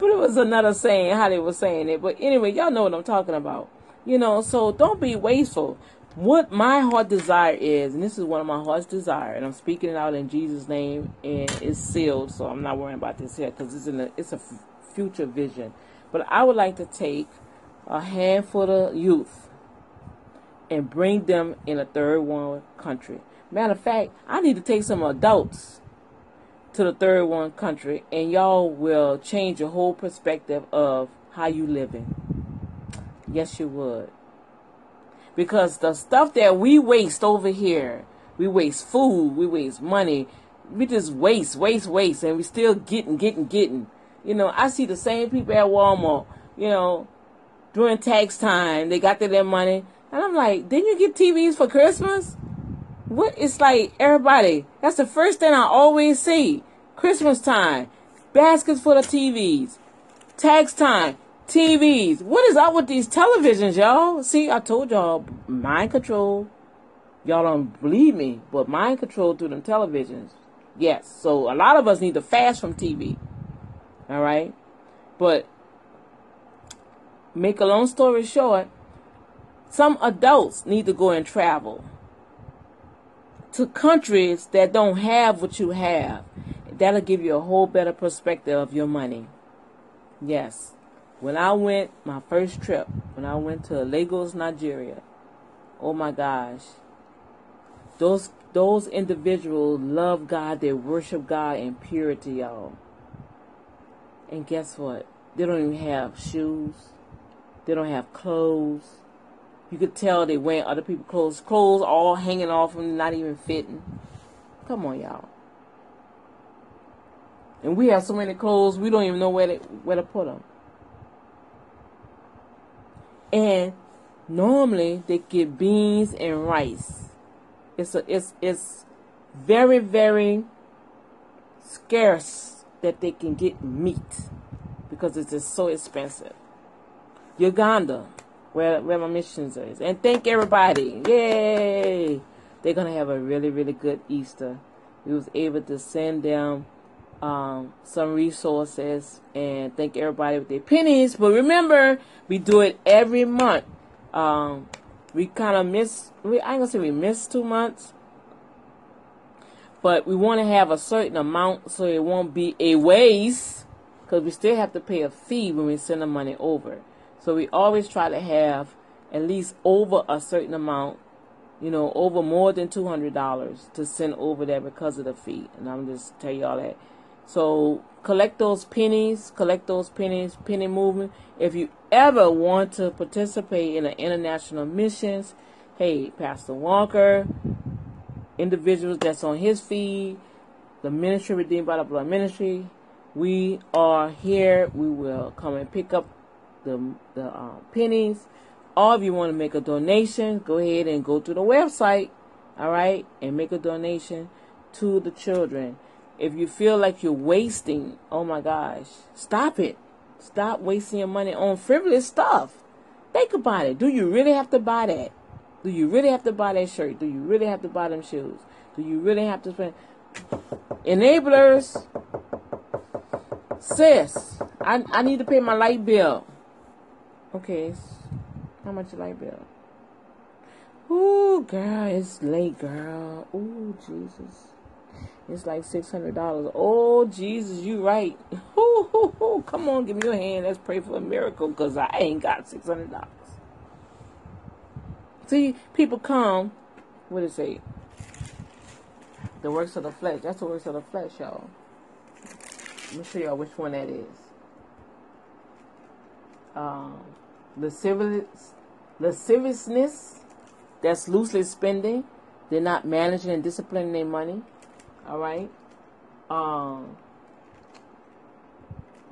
but it was another saying how they were saying it. But anyway, y'all know what I'm talking about. You know, so don't be wasteful. What my heart desire is, and this is one of my heart's desire, and I'm speaking it out in Jesus' name, and it's sealed, so I'm not worrying about this here because it's in a, it's a future vision. But I would like to take a handful of youth and bring them in a third world country. Matter of fact, I need to take some adults to the third world country, and y'all will change your whole perspective of how you living. Yes, you would. Because the stuff that we waste over here, we waste food, we waste money, we just waste, waste, waste, and we still getting, getting, getting. You know, I see the same people at Walmart, you know, during tax time, they got their money. And I'm like, didn't you get TVs for Christmas? What? It's like, everybody, that's the first thing I always see. Christmas time, baskets full of TVs. Tax time, TVs. What is up with these televisions, y'all? See, I told y'all, mind control. Y'all don't believe me, but mind control through them televisions. Yes. So a lot of us need to fast from TV. All right. But make a long story short, some adults need to go and travel to countries that don't have what you have. That'll give you a whole better perspective of your money. Yes. When I went my first trip, when I went to Lagos, Nigeria, oh my gosh, those those individuals love God, they worship God in purity, y'all. And guess what? They don't even have shoes. They don't have clothes. You could tell they wearing other people's clothes. Clothes all hanging off them, not even fitting. Come on, y'all. And we have so many clothes, we don't even know where to, where to put them. And normally they get beans and rice. It's a, it's it's very very scarce that they can get meat because it's just so expensive. Uganda, where where my missions is, and thank everybody, yay! they're gonna have a really, really good Easter. We was able to send them um, some resources and thank everybody with their pennies. But remember, we do it every month. Um, we kind of miss. We I ain't gonna say we missed two months, but we want to have a certain amount so it won't be a waste because we still have to pay a fee when we send the money over. So we always try to have at least over a certain amount, you know, over more than two hundred dollars to send over there because of the fee. And I'm just tell y'all that. So collect those pennies, collect those pennies, penny movement. If you ever want to participate in an international missions, hey, Pastor Walker, individuals that's on his feed, the ministry redeemed by the blood ministry, we are here. We will come and pick up the the uh, pennies. Or if you want to make a donation, go ahead and go to the website, all right, and make a donation to the children. If you feel like you're wasting, oh my gosh, stop it. Stop wasting your money on frivolous stuff. Think about it. Do you really have to buy that? Do you really have to buy that shirt? Do you really have to buy them shoes? Do you really have to spend? Enablers, sis, I, I need to pay my light bill. Okay, how much light bill? Ooh, girl, it's late, girl. Ooh, Jesus. It's like six hundred dollars. Oh Jesus, you right. [laughs] Ooh, Come on, give me your hand. Let's pray for a miracle, cause I ain't got six hundred dollars. See, people come. What does it? The works of the flesh. That's the works of the flesh, y'all. Let me show y'all which one that is. Um, the civil, lasciviousness. That's loosely spending. They're not managing and disciplining their money. All right. Um,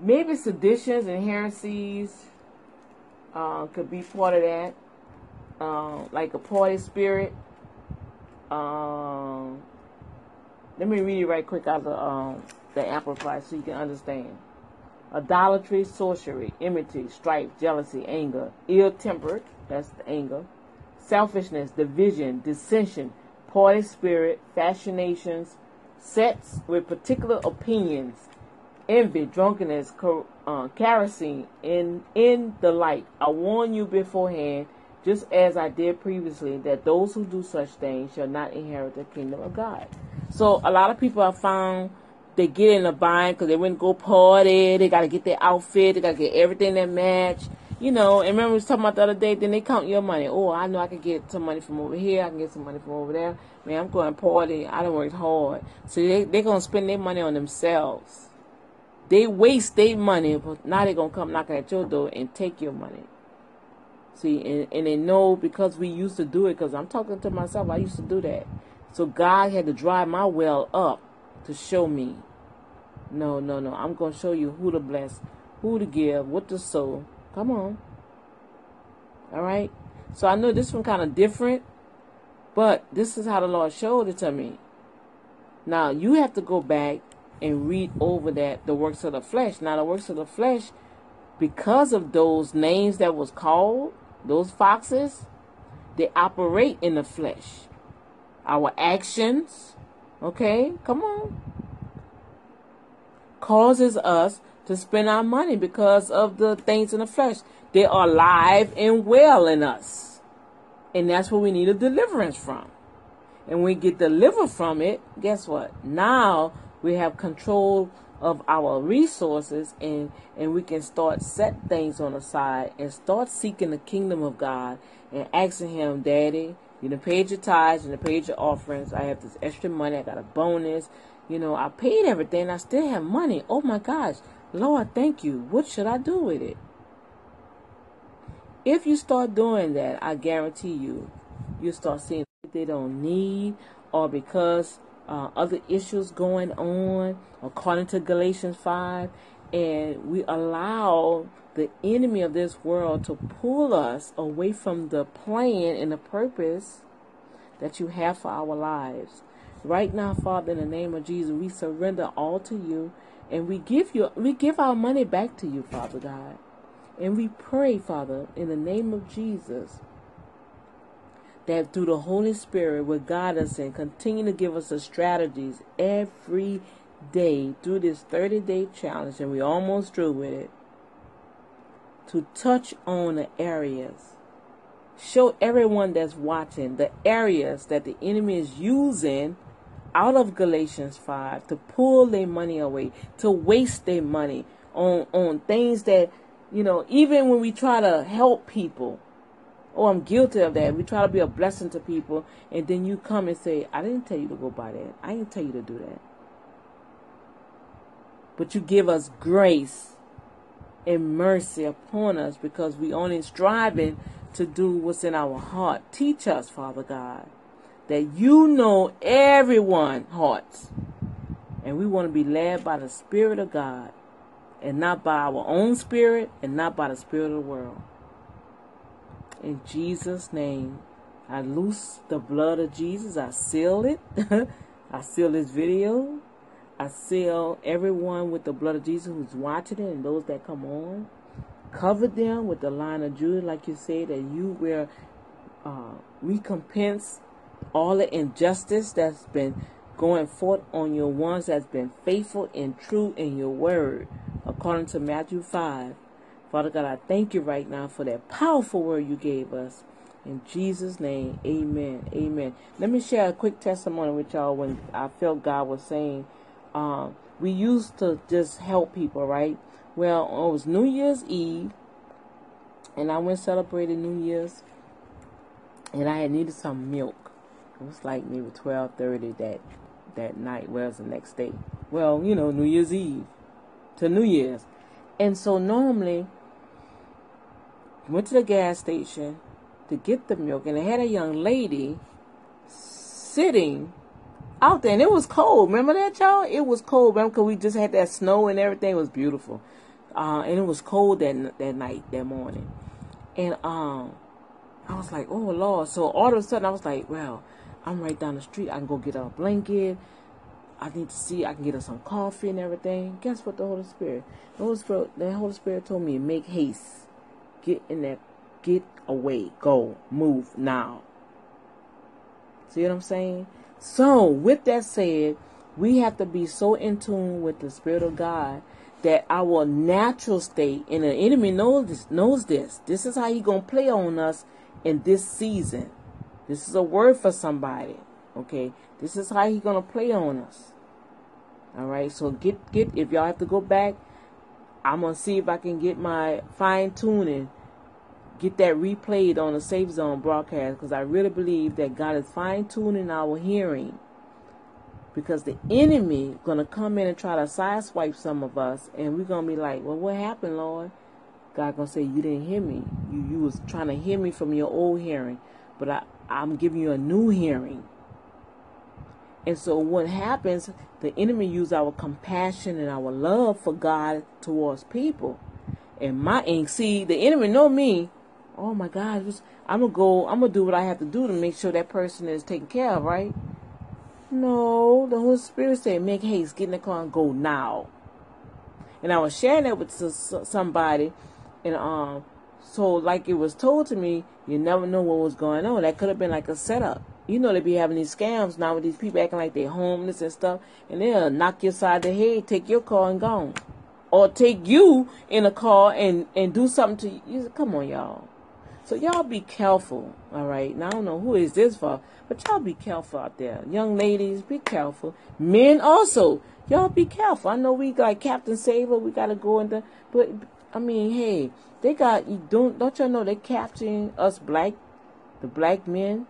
maybe seditions and heresies uh, could be part of that. Um, like a party spirit. Um, let me read it right quick out of the, um, the Amplified so you can understand. Idolatry, sorcery, enmity, strife, jealousy, anger, ill tempered, that's the anger, selfishness, division, dissension, party spirit, fascinations, sets with particular opinions, envy, drunkenness, uh, kerosene, in in the light. I warn you beforehand, just as I did previously, that those who do such things shall not inherit the kingdom of God. So a lot of people have found they get in a bind because they wouldn't go party. They got to get their outfit. They got to get everything that match. You know, and remember we was talking about the other day, then they count your money. Oh, I know I can get some money from over here. I can get some money from over there. Man, I'm going party. I don't work hard. So they, they're going to spend their money on themselves. They waste their money, but now they're going to come knocking at your door and take your money. See, and, and they know because we used to do it, because I'm talking to myself, I used to do that. So God had to dry my well up to show me. No, no, no. I'm going to show you who to bless, who to give, what to sow Come on. All right. So I know this one kind of different, but this is how the Lord showed it to me. Now you have to go back and read over that the works of the flesh. Now the works of the flesh, because of those names that was called, those foxes, they operate in the flesh. Our actions, okay, come on, causes us to spend our money because of the things in the flesh. They are alive and well in us. And that's what we need a deliverance from. And we get delivered from it, guess what? Now we have control of our resources and, and we can start set things on the side and start seeking the kingdom of God and asking him, Daddy, you know, paid your tithes and you paid your offerings. I have this extra money. I got a bonus. You know, I paid everything. I still have money. Oh my gosh. Lord, thank you. What should I do with it? If you start doing that, I guarantee you, you start seeing they don't need or because uh, other issues going on, according to Galatians 5, and we allow the enemy of this world to pull us away from the plan and the purpose that you have for our lives. Right now, Father, in the name of Jesus, we surrender all to you. And we give you we give our money back to you, Father God. And we pray, Father, in the name of Jesus, that through the Holy Spirit will guide us and continue to give us the strategies every day through this 30 day challenge, and we almost through with it, to touch on the areas. Show everyone that's watching the areas that the enemy is using out of Galatians 5 to pull their money away, to waste their money on, on things that, you know, even when we try to help people, oh, I'm guilty of that. We try to be a blessing to people, and then you come and say, I didn't tell you to go buy that. I didn't tell you to do that. But you give us grace and mercy upon us because we only striving to do what's in our heart. Teach us, Father God, that you know everyone's hearts. And we want to be led by the Spirit of God and not by our own spirit and not by the spirit of the world. In Jesus' name, I loose the blood of Jesus. I seal it. [laughs] I seal this video. I seal everyone with the blood of Jesus who's watching it and those that come on. Cover them with the Lion of Judah, like you said, that you will uh, recompense all the injustice that's been going forth on your ones that's been faithful and true in your word, according to Matthew 5. Father God, I thank you right now for that powerful word you gave us. In Jesus' name, amen. Amen. Let me share a quick testimony with y'all when I felt God was saying, um, we used to just help people, right? Well, it was New Year's Eve, and I went celebrating New Year's, and I had needed some milk. It was like maybe twelve thirty that that night. Well, it was the next day. Well, you know, New Year's Eve to New Year's, and so normally went to the gas station to get the milk, and I had a young lady sitting out there, and it was cold. Remember that, y'all? It was cold. Remember, because we just had that snow and everything. It was beautiful, uh, and it was cold that that night, that morning, and um, I was like, oh Lord. So all of a sudden, I was like, well, I'm right down the street. I can go get a blanket. I need to see. I can get her some coffee and everything. Guess what? The Holy Spirit, the Holy Spirit, the Holy Spirit told me, make haste Get in that. Get away. Go. Move now. See what I'm saying? So, with that said, we have to be so in tune with the Spirit of God that our natural state, and the enemy knows this, knows this. This is how he gonna play on us in this season. This is a word for somebody. Okay, this is how he gonna play on us. All right, so get get if y'all have to go back I'm gonna see if I can get my fine tuning, get that replayed on the Safe Zone broadcast because I really believe that God is fine tuning our hearing. Because the enemy gonna come in and try to sideswipe some of us, and we're gonna be like, "Well, what happened, Lord?" God gonna say, "You didn't hear me. You you was trying to hear me from your old hearing, but I I'm giving you a new hearing." And so what happens, the enemy use our compassion and our love for God towards people. And my ink, see, the enemy know me. Oh my God, I'm gonna go, I'm gonna do what I have to do to make sure that person is taken care of, right? No, the Holy Spirit said, make haste, get in the car and go now. And I was sharing that with somebody, and um, so like it was told to me, you never know what was going on. That could have been like a setup. You know they be having these scams now with these people acting like they're homeless and stuff, and they'll knock your side the head, take your car and gone, or take you in a car and and do something to you. Come on, y'all. So y'all be careful, all right. Now I don't know who is this for, but y'all be careful out there. Young ladies, be careful. Men also, y'all be careful. I know we got Captain Saver, we gotta go into, but I mean, hey, they got don't don't y'all know they capturing us black, the black men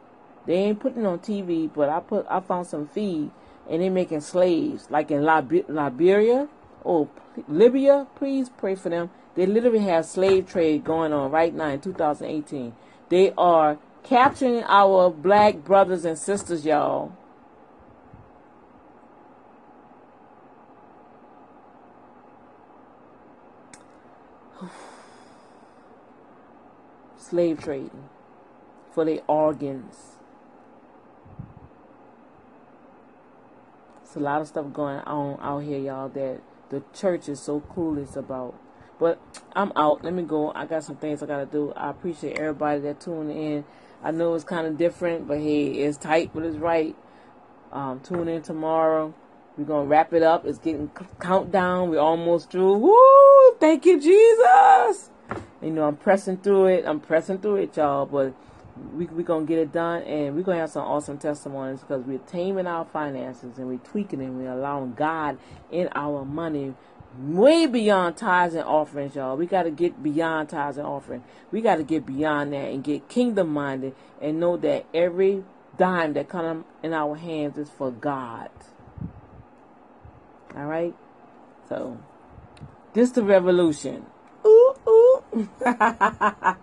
they ain't putting on TV, but I put I found some feed and they making slaves like in Liberia oh, or Libya. Please pray for them. They literally have slave trade going on right now in 2018. They are capturing our black brothers and sisters, y'all. Slave trading for their organs. It's a lot of stuff going on out here, y'all, that the church is so clueless about. But I'm out. Let me go. I got some things I got to do. I appreciate everybody that tuned in. I know it's kind of different, but hey, it's tight, but it's right. Um, tune in tomorrow. We're gonna wrap it up. It's getting countdown. We're almost through. Woo! Thank you, Jesus. You know, I'm pressing through it. I'm pressing through it, y'all. But we we gonna get it done, and we're gonna have some awesome testimonies because we're taming our finances and we're tweaking and we're allowing God in our money way beyond tithes and offerings, y'all. We got to get beyond tithes and offering. We got to get beyond that and get kingdom minded and know that every dime that comes in our hands is for God. All right? So, this the revolution. Ooh, ooh. [laughs]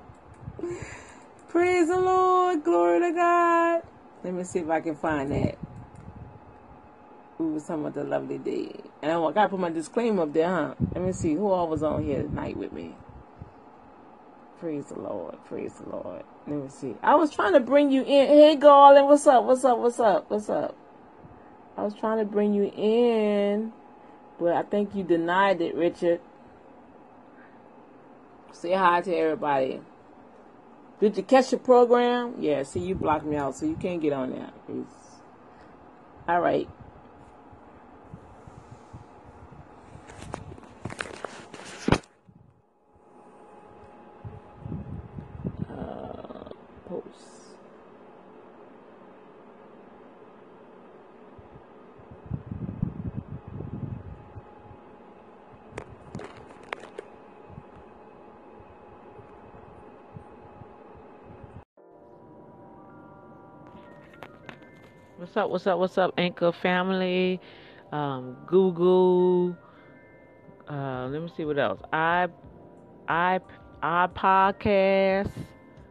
Praise the Lord. Glory to God. Let me see if I can find that. We was talking about the lovely day. And I gotta put my disclaimer up there, huh? Let me see who all was on here tonight with me. Praise the Lord. Praise the Lord. Let me see. I was trying to bring you in. Hey, Garland, what's up? What's up? What's up? What's up? I was trying to bring you in, but I think you denied it, Richard. Say hi to everybody. Did you catch the program? Yeah, see, you blocked me out, so you can't get on there. It's... All right. Uh, What's up? What's up? What's up, Anchor family? Um, Google. Uh, let me see what else. I, I, I podcast.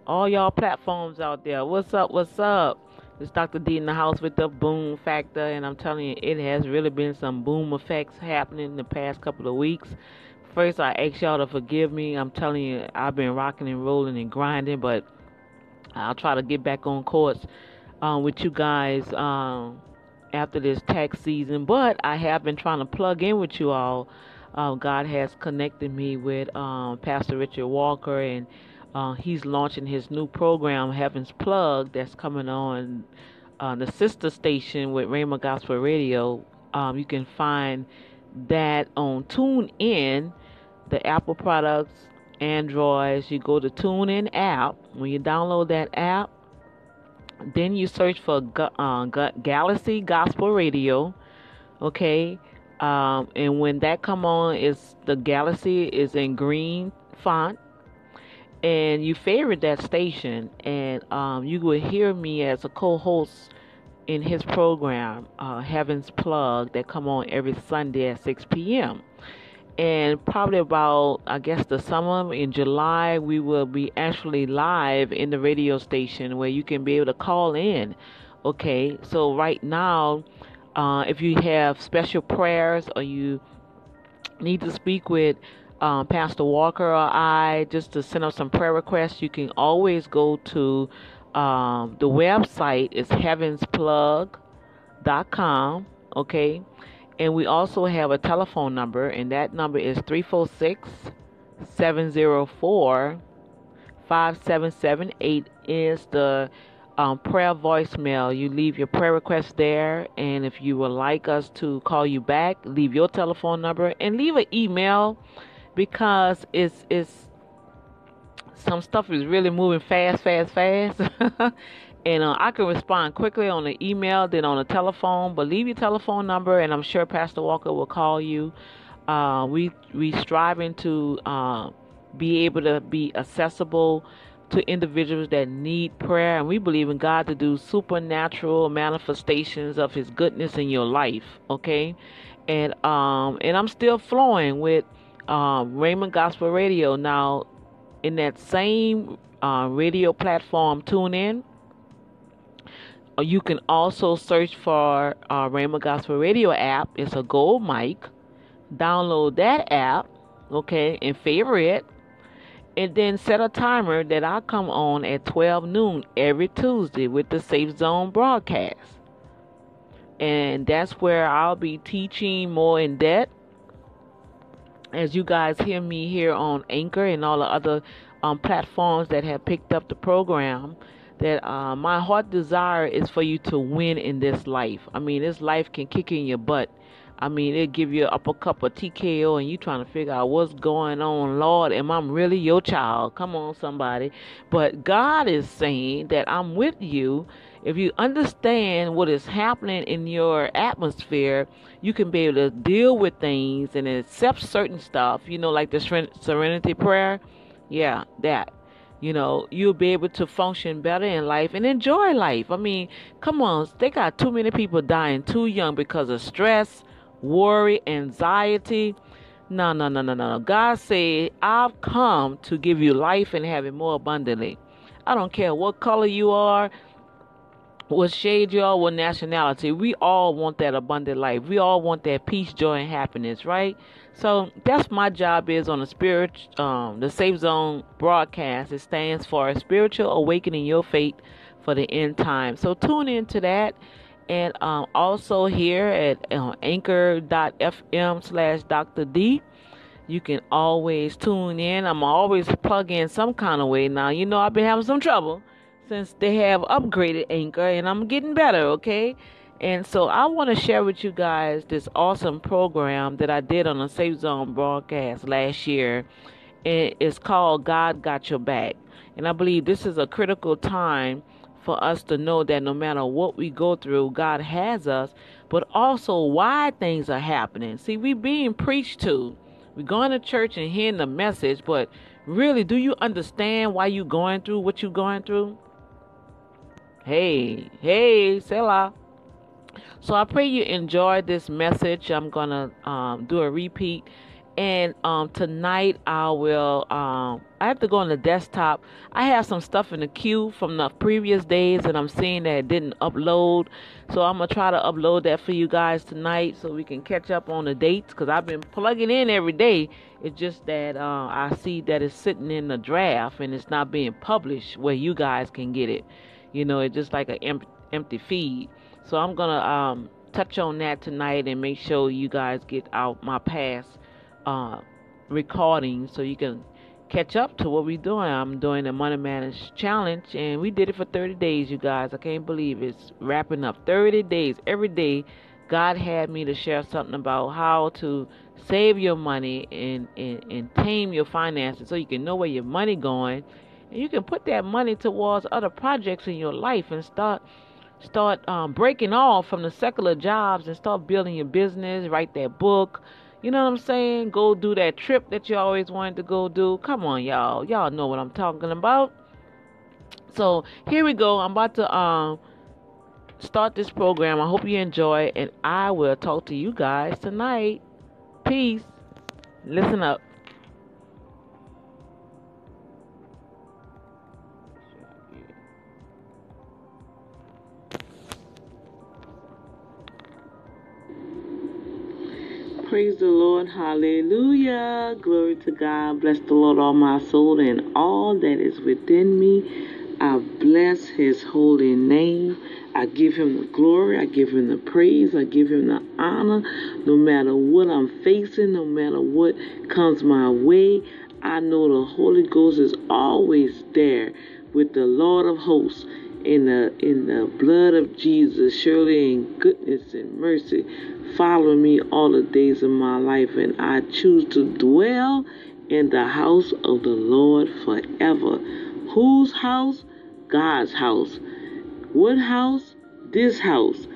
All y'all platforms out there. What's up? What's up? It's Dr. D in the house with the boom factor, and I'm telling you, it has really been some boom effects happening in the past couple of weeks. First, I ask y'all to forgive me. I'm telling you, I've been rocking and rolling and grinding, but I'll try to get back on course um, with you guys um, after this tax season. But I have been trying to plug in with you all. Uh, God has connected me with um, Pastor Richard Walker, and uh, he's launching his new program, Heaven's Plug, that's coming on uh, the sister station with Rhema Gospel Radio. Um, you can find that on TuneIn, the Apple products, Androids. You go to TuneIn app. When you download that app, then you search for uh, Galaxy Gospel Radio, okay? Um, and when that come on, is the Galaxy is in green font, and you favorite that station, and um, you will hear me as a co-host in his program, uh, Heaven's Plug, that come on every Sunday at 6 p.m and probably about I guess the summer in July we will be actually live in the radio station where you can be able to call in. Okay, so right now, uh, if you have special prayers or you need to speak with um, Pastor Walker or I just to send us some prayer requests, you can always go to um, the website is heavensplug.com. Okay and we also have a telephone number, and that number is 346 704 5778 is the um, prayer voicemail. You leave your prayer request there, and if you would like us to call you back, leave your telephone number and leave an email because it's it's some stuff is really moving fast, fast, fast, [laughs] and uh, I can respond quickly on the email than on the telephone. But leave your telephone number, and I'm sure Pastor Walker will call you. Uh, we we striving to uh, be able to be accessible to individuals that need prayer, and we believe in God to do supernatural manifestations of His goodness in your life. Okay, and um and I'm still flowing with um, Rhema Gospel Radio now. In that same uh, radio platform, tune in you can also search for uh, Rhema Gospel Radio app. It's a gold mic. Download that app, okay, and favorite And then set a timer that I come on at 12 noon every Tuesday with the Safe Zone broadcast. And that's where I'll be teaching more in depth. As you guys hear me here on Anchor and all the other um, platforms that have picked up the program that uh, my heart desire is for you to win in this life. I mean, this life can kick in your butt. I mean, it'll give you a cup of TKO and you trying to figure out what's going on. Lord, am I really your child? Come on, somebody. But God is saying that I'm with you. If you understand what is happening in your atmosphere, you can be able to deal with things and accept certain stuff, you know, like the serenity prayer. Yeah, that you know, you'll be able to function better in life and enjoy life. I mean, come on, they got too many people dying too young because of stress, worry, anxiety. No, no, no, no, no. God said, I've come to give you life and have it more abundantly. I don't care what color you are, what shade you are, what nationality. We all want that abundant life. We all want that peace, joy, and happiness, right? So that's my job is on the spirit, um, the Safe Zone broadcast. It stands for Spiritual Awakening Your Faith for the End Time. So tune into that. And um, also here at uh, anchor.fm slash Dr. D, you can always tune in. I'm always plugging some kind of way. Now, you know, I've been having some trouble since they have upgraded Anchor, and I'm getting better, okay? And so I want to share with you guys this awesome program that I did on a Safe Zone broadcast last year. It's called God Got Your Back. And I believe this is a critical time for us to know that no matter what we go through, God has us, but also why things are happening. See, we're being preached to. We're going to church and hearing the message, but really, do you understand why you're going through what you're going through? Hey, hey, Selah. So I pray you enjoyed this message. I'm gonna um, do a repeat, and um, tonight I will. Um, I have to go on the desktop. I have some stuff in the queue from the previous days, and I'm seeing that it didn't upload. So I'm gonna try to upload that for you guys tonight, so we can catch up on the dates. Cause I've been plugging in every day. It's just that uh, I see that it's sitting in the draft and it's not being published where you guys can get it. You know, it's just like an empty feed. So I'm gonna um, touch on that tonight and make sure you guys get out my past uh, recordings so you can catch up to what we're doing. I'm doing the Money Manage Challenge, and we did it for 30 days, you guys. I can't believe it's wrapping up 30 days. Every day, God had me to share something about how to save your money and, and, and tame your finances so you can know where your money going. And you can put that money towards other projects in your life and start start um, breaking off from the secular jobs and start building your business, write that book. You know what I'm saying? Go do that trip that you always wanted to go do. Come on, y'all. Y'all know what I'm talking about. So here we go. I'm about to um start this program. I hope you enjoy and I will talk to you guys tonight. Peace. Listen up. Praise the Lord. Hallelujah. Glory to God. Bless the Lord, all my soul, and all that is within me. I bless his holy name. I give him the glory. I give him the praise. I give him the honor. No matter what I'm facing, no matter what comes my way, I know the Holy Ghost is always there with the Lord of hosts in the in the blood of Jesus, surely in goodness and mercy, follow me all the days of my life, and I choose to dwell in the house of the Lord forever. Whose house? God's house. What house? This house.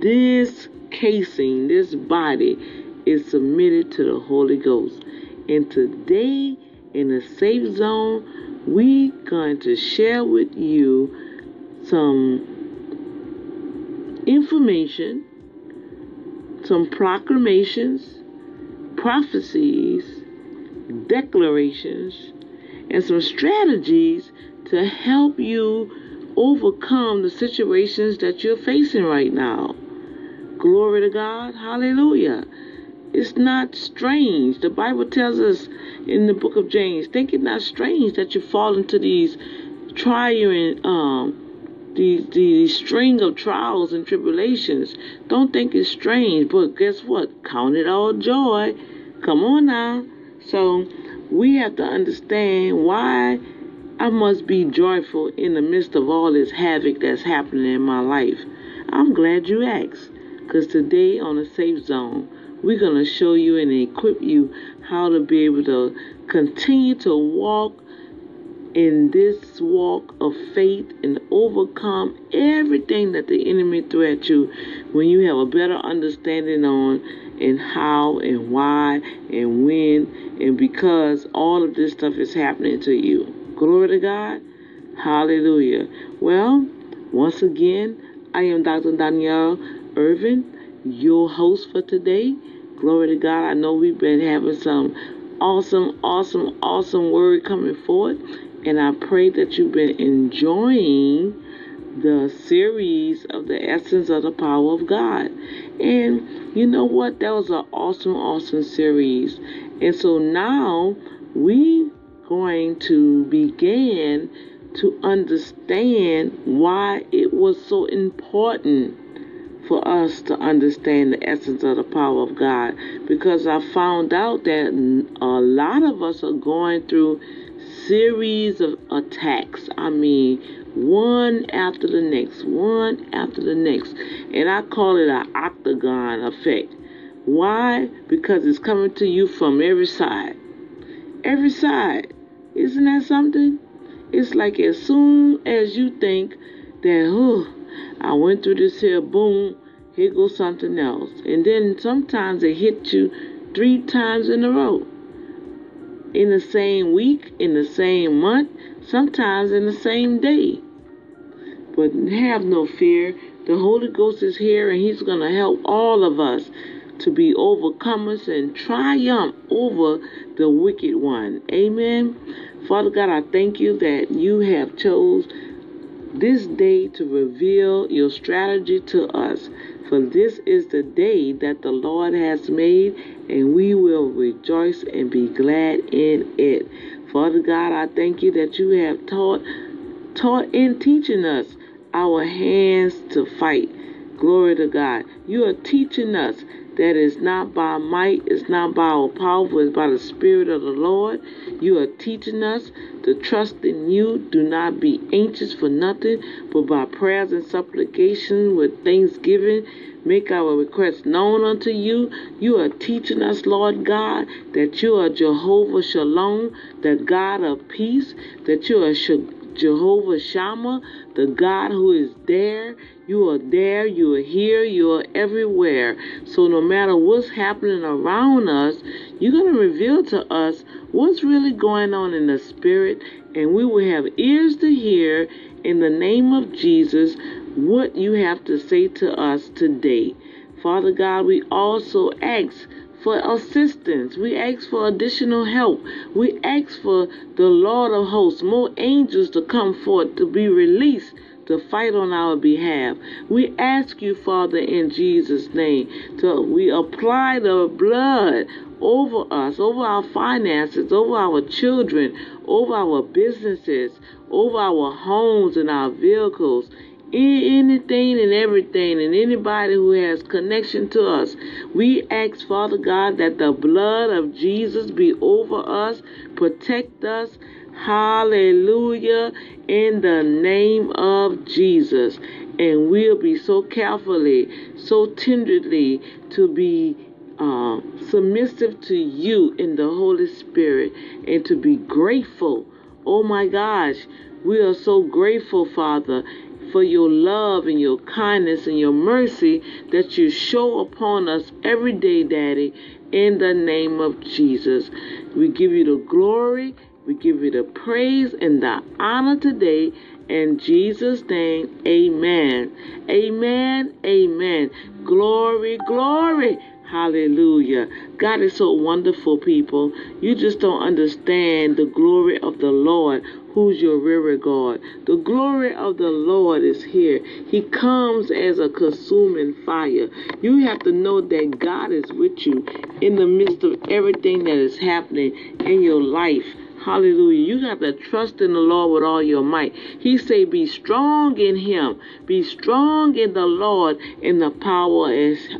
This casing, this body is submitted to the Holy Ghost. And today, in the safe zone, we going to share with you some information, some proclamations, prophecies, declarations, and some strategies to help you overcome the situations that you're facing right now. Glory to God. Hallelujah. It's not strange. The Bible tells us in the book of James, think it not strange that you fall into these trying um, the, the string of trials and tribulations. Don't think it's strange, but guess what? Count it all joy. Come on now. So we have to understand why I must be joyful in the midst of all this havoc that's happening in my life. I'm glad you asked, because today on the Safe Zone, we're going to show you and equip you how to be able to continue to walk in this walk of faith and overcome everything that the enemy threw at you when you have a better understanding on and how and why and when and because all of this stuff is happening to you. Glory to God. Hallelujah. Well, once again, I am Dr. Danielle Irvin, your host for today. Glory to God. I know we've been having some awesome, awesome, awesome word coming forth. And I pray that you've been enjoying the series of the essence of the power of God. And you know what? That was an awesome, awesome series. And so now we going to begin to understand why it was so important for us to understand the essence of the power of God because I found out that a lot of us are going through series of attacks. I mean, one after the next, one after the next. And I call it an octagon effect. Why? Because it's coming to you from every side. Every side. Isn't that something? It's like as soon as you think that, oh, I went through this here, boom, here goes something else. And then sometimes it hits you three times in a row in the same week, in the same month, sometimes in the same day. But have no fear. The Holy Ghost is here and He's going to help all of us to be overcomers and triumph over the wicked one. Amen. Father God, I thank you that you have chose this day to reveal your strategy to us. For this is the day that the Lord has made, and we will rejoice and be glad in it. Father God, I thank you that you have taught taught in teaching us our hands to fight. Glory to God. You are teaching us that it's not by might, it's not by our power, but it's by the Spirit of the Lord. You are teaching us to trust in you. Do not be anxious for nothing, but by prayers and supplication with thanksgiving, make our requests known unto you. You are teaching us, Lord God, that you are Jehovah Shalom, the God of peace, that you are Jehovah Shammah, the God who is there. You are there, you are here, you are everywhere. So no matter what's happening around us, you're going to reveal to us what's really going on in the spirit, and we will have ears to hear in the name of Jesus what you have to say to us today. Father God, we also ask for assistance. We ask for additional help. We ask for the Lord of hosts, more angels to come forth to be released to fight on our behalf. We ask you, Father, in Jesus' name, to we apply the blood over us, over our finances, over our children, over our businesses, over our homes and our vehicles, anything and everything and anybody who has connection to us. We ask, Father God, that the blood of Jesus be over us, protect us. Hallelujah. In the name of Jesus. And we'll be so carefully, so tenderly to be uh, submissive to you in the Holy Spirit and to be grateful. Oh my gosh, we are so grateful, Father, for your love and your kindness and your mercy that you show upon us every day, Daddy, in the name of Jesus. We give you the glory, we give you the praise and the honor today. In Jesus' name, amen. Amen. Amen. Glory, glory. Hallelujah. God is so wonderful, people. You just don't understand the glory of the Lord who's your rear guard. The glory of the Lord is here. He comes as a consuming fire. You have to know that God is with you in the midst of everything that is happening in your life. Hallelujah. You got to trust in the Lord with all your might. He say, be strong in him. Be strong in the Lord in the power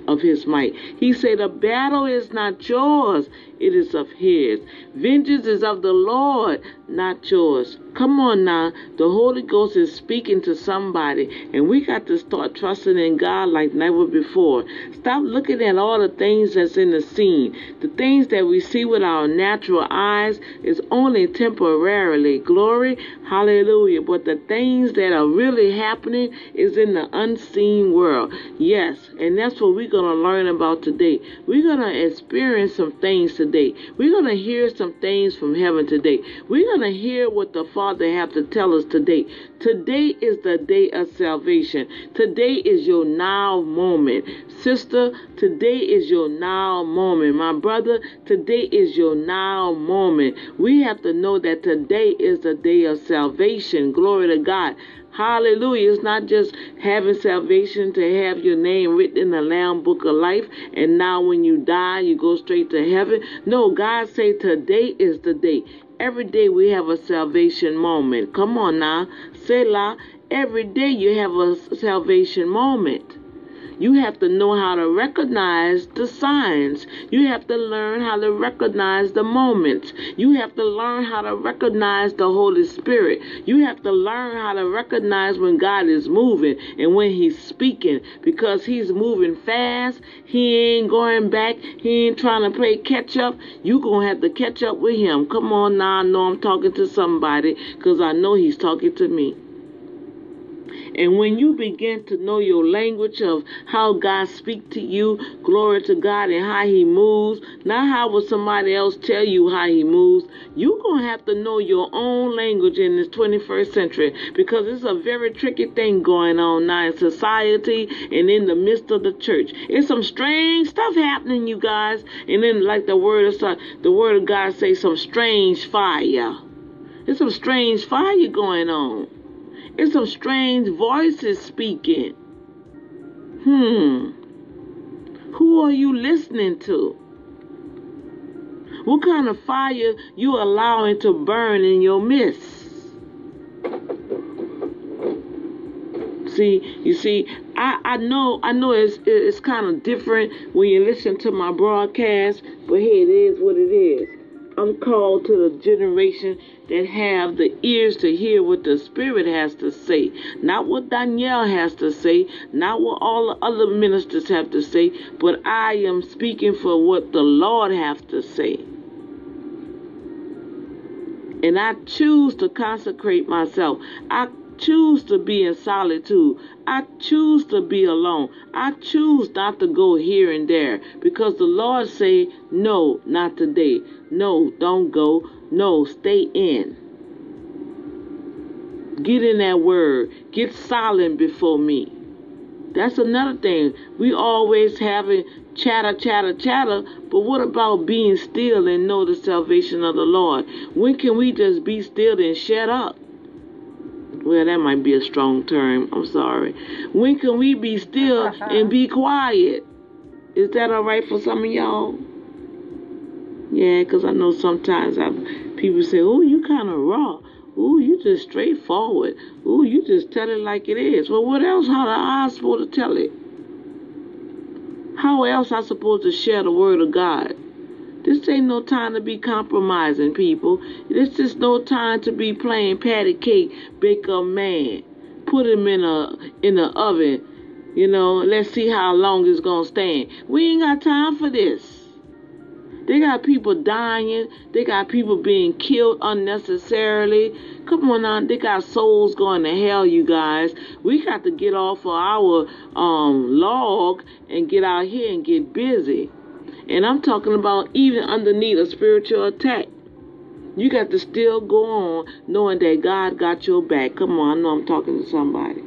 of his might. He say, the battle is not yours it is of his. Vengeance is of the Lord, not yours. Come on now. The Holy Ghost is speaking to somebody, and we got to start trusting in God like never before. Stop looking at all the things that's in the scene. The things that we see with our natural eyes is only temporarily. Glory, hallelujah. But the things that are really happening is in the unseen world. Yes, and that's what we're going to learn about today. We're going to experience some things today. We're going to hear some things from heaven today. We're going to hear what the Father have to tell us today. Today is the day of salvation. Today is your now moment. Sister, today is your now moment. My brother, today is your now moment. We have to know that today is the day of salvation. Glory to God. Hallelujah. It's not just having salvation to have your name written in the Lamb Book of Life and now when you die you go straight to heaven. No, God say today is the day. Every day we have a salvation moment. Come on now. Selah. Every day you have a salvation moment. You have to know how to recognize the signs. You have to learn how to recognize the moments. You have to learn how to recognize the Holy Spirit. You have to learn how to recognize when God is moving and when He's speaking because He's moving fast. He ain't going back. He ain't trying to play catch up. you going to have to catch up with Him. Come on now. I know I'm talking to somebody because I know He's talking to me. And when you begin to know your language of how God speaks to you, glory to God, and how He moves, not how will somebody else tell you how He moves, you're going to have to know your own language in this 21st century because it's a very tricky thing going on now in society and in the midst of the church. It's some strange stuff happening, you guys. And then, like the word of the word of God say, some strange fire. There's some strange fire going on. It's some strange voices speaking. Hmm. Who are you listening to? What kind of fire you allowing to burn in your midst? See, you see, I, I know I know it's it's kind of different when you listen to my broadcast, but hey, it is what it is. I'm called to the generation that have the ears to hear what the Spirit has to say, not what Danielle has to say, not what all the other ministers have to say, but I am speaking for what the Lord has to say. And I choose to consecrate myself. I choose to be in solitude. I choose to be alone. I choose not to go here and there because the Lord say, no, not today. No, don't go. No, stay in. Get in that word. Get silent before me. That's another thing. We always having chatter, chatter, chatter, but what about being still and know the salvation of the Lord? When can we just be still and shut up? Well, that might be a strong term. I'm sorry. When can we be still and be quiet? Is that all right for some of y'all? Yeah, because I know sometimes I, people say, oh, you kind of raw. Ooh, you just straightforward. Ooh, you just tell it like it is. Well, what else? How am I supposed to tell it? How else I supposed to share the word of God? This ain't no time to be compromising, people. This is no time to be playing patty cake, bake a man, put him in a in the oven. You know, let's see how long it's gonna stand. We ain't got time for this. They got people dying. They got people being killed unnecessarily. Come on now, they got souls going to hell, you guys. We got to get off of our um, log and get out here and get busy. And I'm talking about even underneath a spiritual attack. You got to still go on knowing that God got your back. Come on, I know I'm talking to somebody.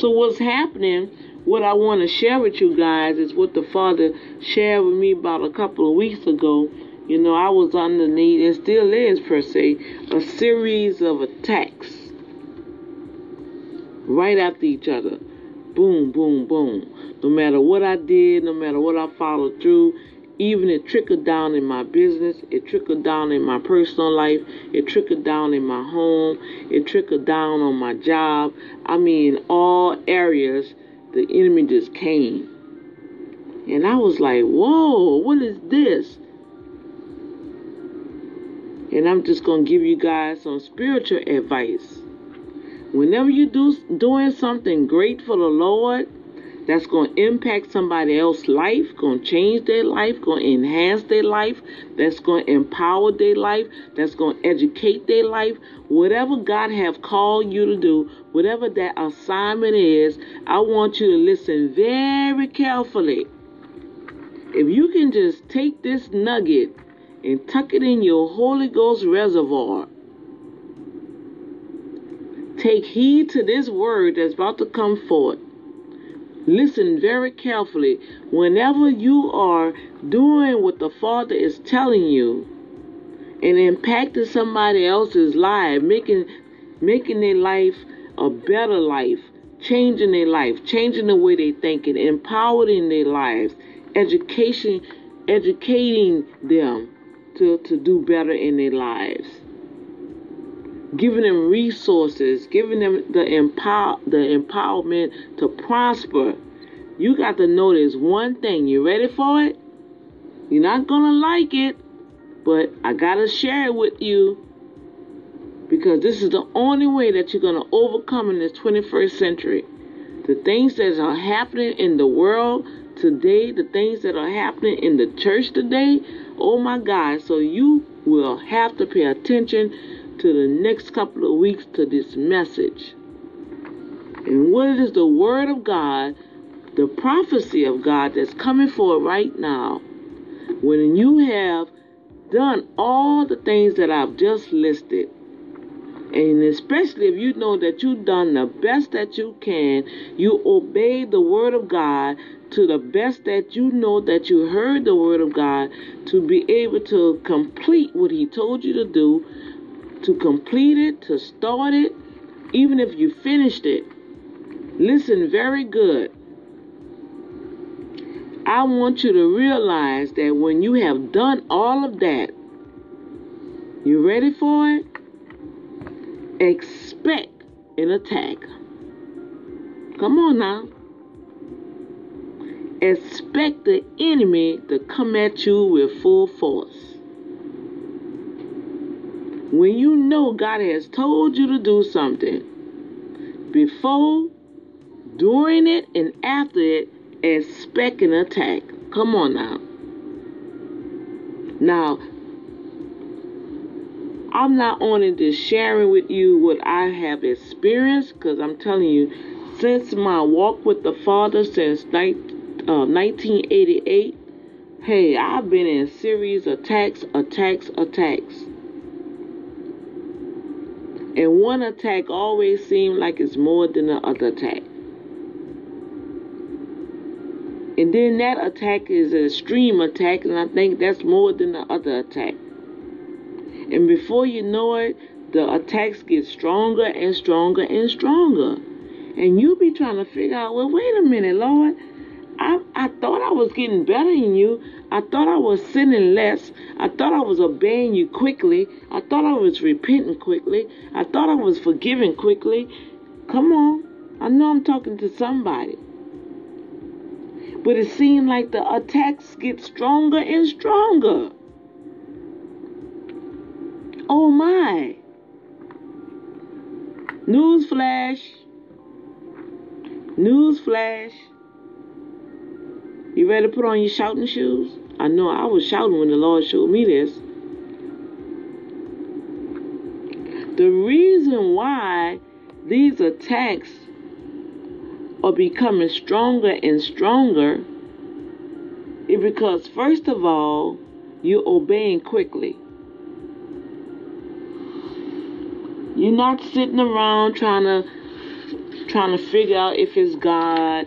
So what's happening what I want to share with you guys is what the Father shared with me about a couple of weeks ago. You know, I was underneath, and still is per se, a series of attacks right after each other. Boom, boom, boom. No matter what I did, no matter what I followed through, even it trickled down in my business, it trickled down in my personal life, it trickled down in my home, it trickled down on my job. I mean, all areas, the enemy just came. And I was like, whoa, what is this? And I'm just going to give you guys some spiritual advice. Whenever you do doing something great for the Lord, that's going to impact somebody else's life, going to change their life, going to enhance their life, that's going to empower their life, that's going to educate their life. Whatever God have called you to do, whatever that assignment is, I want you to listen very carefully. If you can just take this nugget and tuck it in your Holy Ghost reservoir, take heed to this word that's about to come forth Listen very carefully. Whenever you are doing what the Father is telling you and impacting somebody else's life, making making their life a better life, changing their life, changing the way they think and empowering their lives, education educating them to, to do better in their lives. Giving them resources, giving them the empower the empowerment to prosper. You got to know one thing. You ready for it? You're not gonna like it, but I gotta share it with you because this is the only way that you're gonna overcome in this 21st century. The things that are happening in the world today, the things that are happening in the church today, oh my God. So you will have to pay attention to the next couple of weeks to this message. And what is the Word of God, the prophecy of God that's coming forward right now, when you have done all the things that I've just listed, and especially if you know that you've done the best that you can, you obey the Word of God to the best that you know that you heard the Word of God to be able to complete what He told you to do to complete it, to start it, even if you finished it. Listen very good. I want you to realize that when you have done all of that, you ready for it? Expect an attack. Come on now. Expect the enemy to come at you with full force when you know God has told you to do something, before, during it, and after it, expect an attack. Come on now. Now, I'm not only just sharing with you what I have experienced, because I'm telling you, since my walk with the Father since uh, 1988, hey, I've been in series attacks, attacks, attacks. And one attack always seems like it's more than the other attack. And then that attack is an extreme attack, and I think that's more than the other attack. And before you know it, the attacks get stronger and stronger and stronger. And you be trying to figure out, well, wait a minute, Lord. I, I thought I was getting better than you. I thought I was sinning less. I thought I was obeying you quickly. I thought I was repenting quickly. I thought I was forgiving quickly. Come on. I know I'm talking to somebody. But it seemed like the attacks get stronger and stronger. Oh my. Newsflash. Newsflash. You ready to put on your shouting shoes? I know I was shouting when the Lord showed me this. The reason why these attacks are becoming stronger and stronger is because, first of all, you're obeying quickly. You're not sitting around trying to trying to figure out if it's God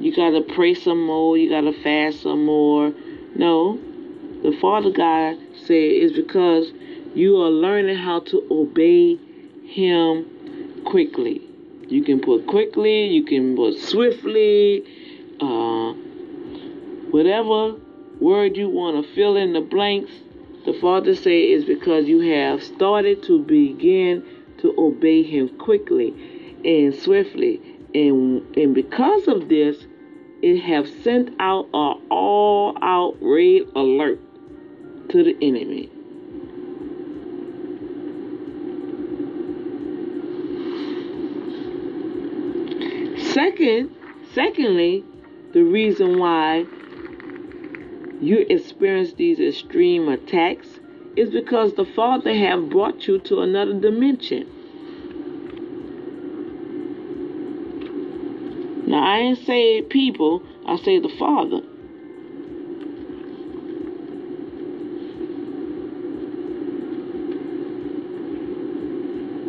you got to pray some more. You got to fast some more. No. The Father God said is because you are learning how to obey Him quickly. You can put quickly, you can put swiftly, uh, whatever word you want to fill in the blanks, the Father said is because you have started to begin to obey Him quickly and swiftly, and and because of this, it have sent out an all-out red alert to the enemy. Second, secondly, the reason why you experience these extreme attacks is because the Father have brought you to another dimension. Now I ain't say people, I say the Father.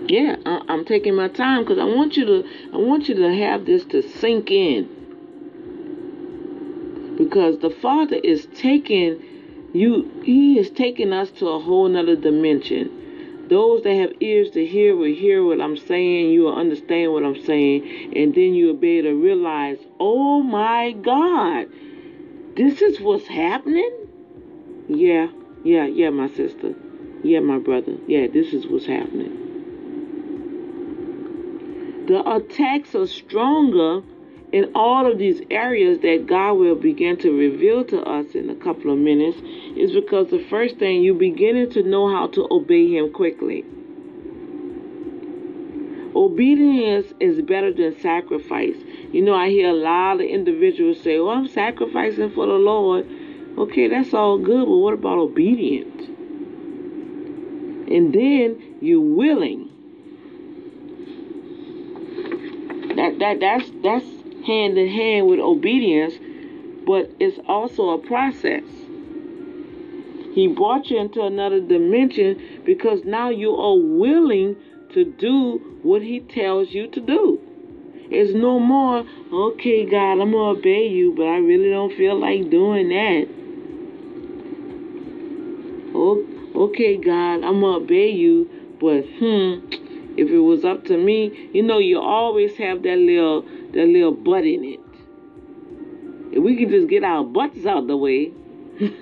Yeah, I'm taking my time because I want you to I want you to have this to sink in. Because the Father is taking you He is taking us to a whole nother dimension. Those that have ears to hear will hear what I'm saying, you will understand what I'm saying, and then you'll be able to realize, oh my God, this is what's happening? Yeah, yeah, yeah, my sister. Yeah, my brother. Yeah, this is what's happening. The attacks are stronger in all of these areas that God will begin to reveal to us in a couple of minutes is because the first thing you're beginning to know how to obey him quickly. Obedience is better than sacrifice. You know, I hear a lot of individuals say, "Oh, I'm sacrificing for the Lord." Okay, that's all good, but what about obedience? And then you're willing that that that's that's hand in hand with obedience, but it's also a process. He brought you into another dimension because now you are willing to do what he tells you to do. It's no more, okay, God, I'm going to obey you, but I really don't feel like doing that. Oh, okay, God, I'm going to obey you, but hmm, if it was up to me, you know, you always have that little that little butt in it. If we can just get our butts out the way [laughs] and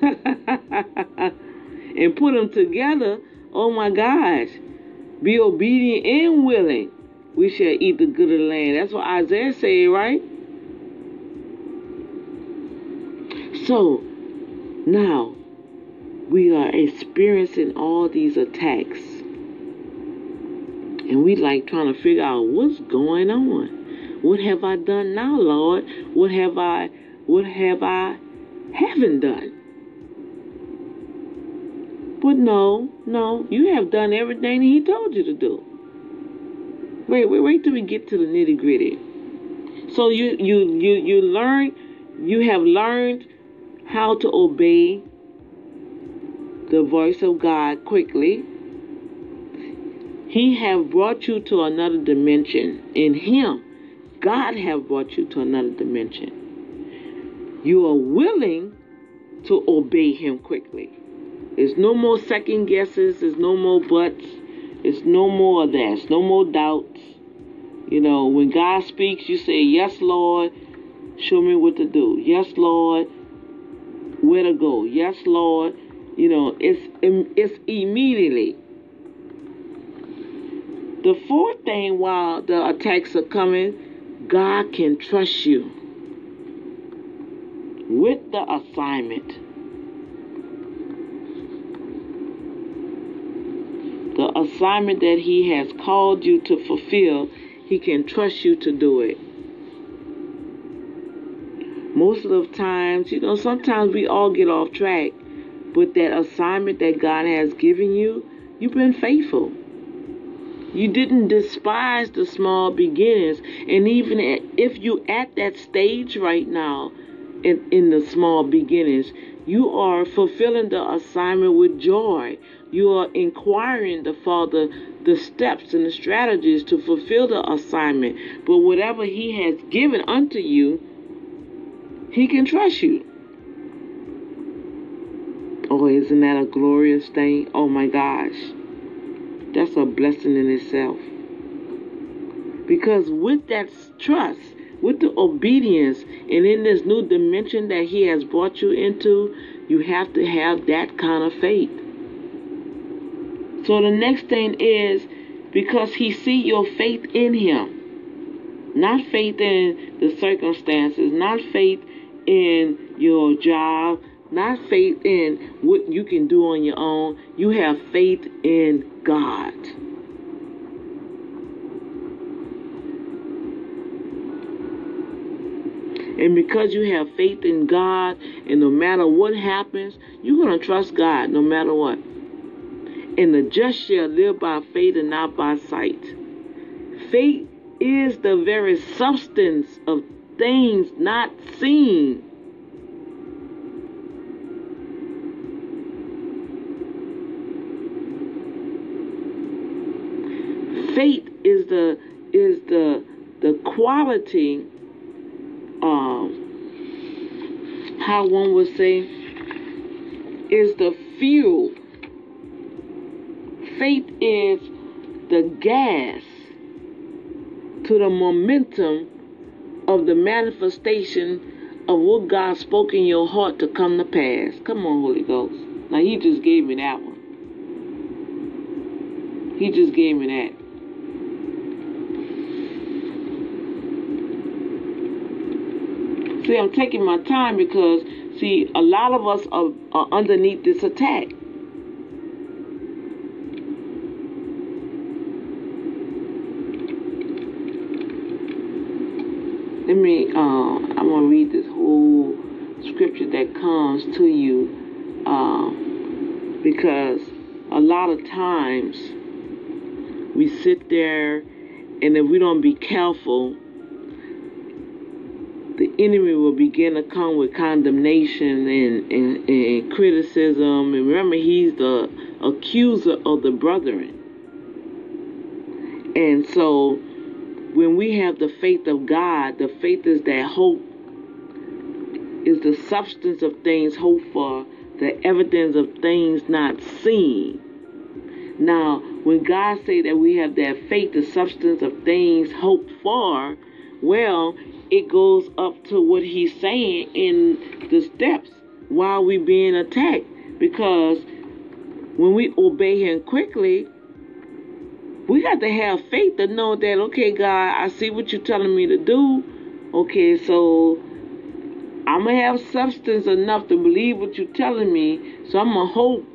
put them together, oh my gosh, be obedient and willing, we shall eat the good of the land. That's what Isaiah said, right? So now we are experiencing all these attacks and we like trying to figure out what's going on. What have I done now, Lord? What have I what have I haven't done? But no, no, you have done everything he told you to do. Wait, wait, wait till we get to the nitty gritty. So you you you you learn you have learned how to obey the voice of God quickly he have brought you to another dimension. In Him, God have brought you to another dimension. You are willing to obey Him quickly. There's no more second guesses. There's no more buts. It's no more of that. It's no more doubts. You know, when God speaks, you say, Yes, Lord, show me what to do. Yes, Lord, where to go. Yes, Lord. You know, it's it's immediately. The fourth thing while the attacks are coming, God can trust you with the assignment. The assignment that He has called you to fulfill, He can trust you to do it. Most of the times, you know, sometimes we all get off track, but that assignment that God has given you, you've been faithful. You didn't despise the small beginnings. And even if you at that stage right now in, in the small beginnings, you are fulfilling the assignment with joy. You are inquiring the Father the steps and the strategies to fulfill the assignment. But whatever He has given unto you, He can trust you. Oh, isn't that a glorious thing? Oh my gosh. That's a blessing in itself. Because with that trust, with the obedience and in this new dimension that He has brought you into, you have to have that kind of faith. So the next thing is because He see your faith in Him. Not faith in the circumstances, not faith in your job, not faith in what you can do on your own. You have faith in God. And because you have faith in God, and no matter what happens, you're going to trust God no matter what. And the just shall live by faith and not by sight. Faith is the very substance of things not seen. Faith is the is the the quality um how one would say is the fuel. Faith is the gas to the momentum of the manifestation of what God spoke in your heart to come to pass. Come on, Holy Ghost. Now, He just gave me that one. He just gave me that. See, I'm taking my time because, see, a lot of us are, are underneath this attack. let me uh, i'm going to read this whole scripture that comes to you uh, because a lot of times we sit there and if we don't be careful enemy will begin to come with condemnation and, and, and criticism and remember he's the accuser of the brethren and so when we have the faith of God, the faith is that hope is the substance of things hoped for, the evidence of things not seen. Now, when God say that we have that faith, the substance of things hoped for, well, it goes up to what he's saying in the steps while we being attacked. Because when we obey him quickly, we got to have faith to know that, okay, God, I see what you're telling me to do. Okay, so I'm to have substance enough to believe what you're telling me. So I'm to hope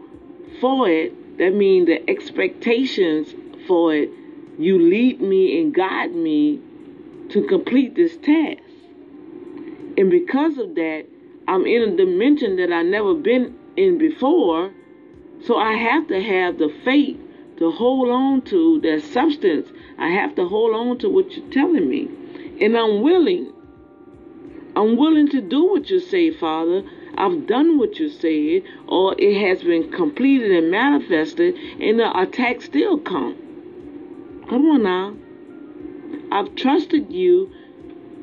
for it. That means the expectations for it. You lead me and guide me to complete this task. And because of that, I'm in a dimension that I've never been in before. So I have to have the faith to hold on to that substance. I have to hold on to what you're telling me. And I'm willing. I'm willing to do what you say, Father. I've done what you said, or it has been completed and manifested, and the attack still come. Come on now. I've trusted you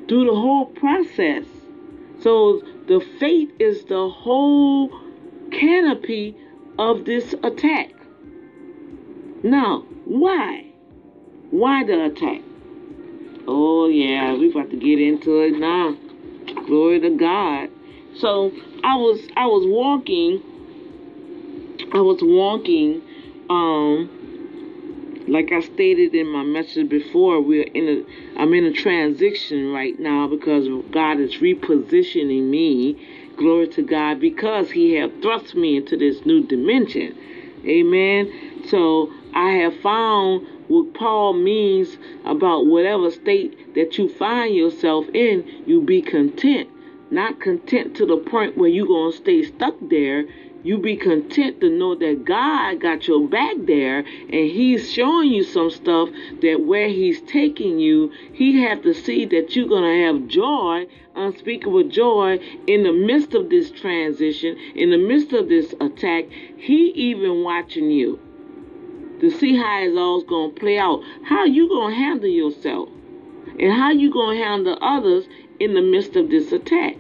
through the whole process. So the faith is the whole canopy of this attack. Now, why? Why the attack? Oh yeah, we about to get into it now. Glory to God. So I was I was walking I was walking um like I stated in my message before, we're in a I'm in a transition right now because God is repositioning me. Glory to God because He have thrust me into this new dimension. Amen. So I have found what Paul means about whatever state that you find yourself in, you be content. Not content to the point where you're to stay stuck there. You be content to know that God got your back there and He's showing you some stuff that where He's taking you, He have to see that you're going to have joy, unspeakable joy in the midst of this transition, in the midst of this attack. He even watching you to see how it's all going to play out. How you going to handle yourself? And how you going to handle others in the midst of this attack?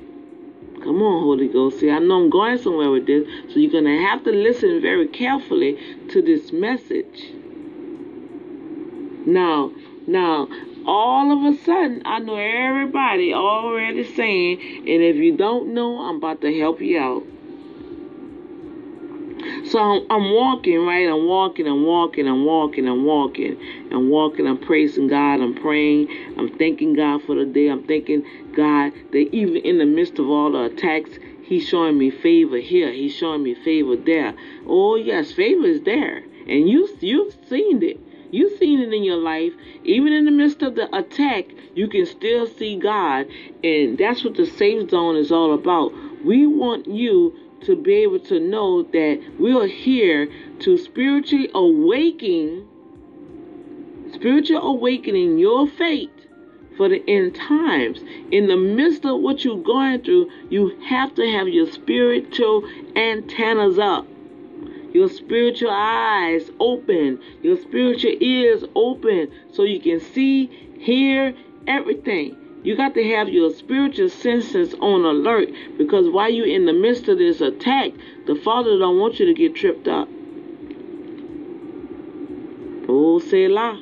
Come on, Holy Ghost. See, I know I'm going somewhere with this, so you're going to have to listen very carefully to this message. Now, now, all of a sudden, I know everybody already saying, and if you don't know, I'm about to help you out. So I'm, I'm, walking, right? I'm walking, I'm walking, I'm walking, I'm walking, I'm walking, I'm praising God, I'm praying, I'm thanking God for the day, I'm thanking God that even in the midst of all the attacks, He's showing me favor here, He's showing me favor there. Oh yes, favor is there, and you you've seen it. You've seen it in your life. Even in the midst of the attack, you can still see God. And that's what the safe zone is all about. We want you to be able to know that we are here to spiritually awaken, spiritual awakening your faith for the end times. In the midst of what you're going through, you have to have your spiritual antennas up your spiritual eyes open, your spiritual ears open, so you can see, hear everything. You got to have your spiritual senses on alert because while you're in the midst of this attack, the Father don't want you to get tripped up. Oh, Selah.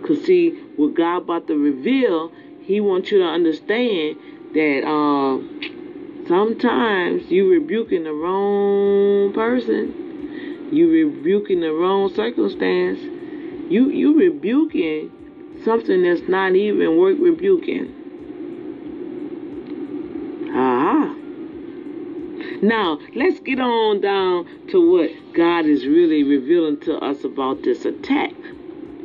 Because see, what God about to reveal, He wants you to understand that uh, Sometimes you rebuking the wrong person. You rebuking the wrong circumstance. You you rebuking something that's not even worth rebuking. Ah. Now, let's get on down to what God is really revealing to us about this attack.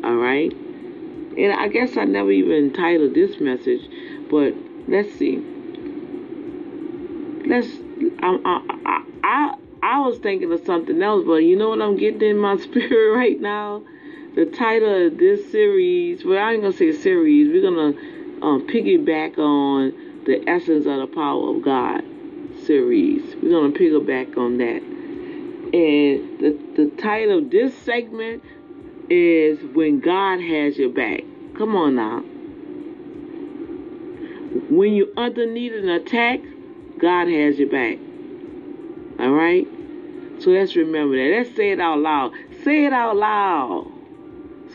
All right? And I guess I never even titled this message, but let's see let's. I, I, I, I was thinking of something else, but you know what I'm getting in my [laughs] spirit right now? The title of this series, well, I ain't gonna say series. We're gonna um, piggyback on the essence of the power of God series. We're gonna piggyback on that. And the the title of this segment is "When God Has Your Back." Come on now. When you're underneath an attack, God has your back. All right? So let's remember that. Let's say it out loud. Say it out loud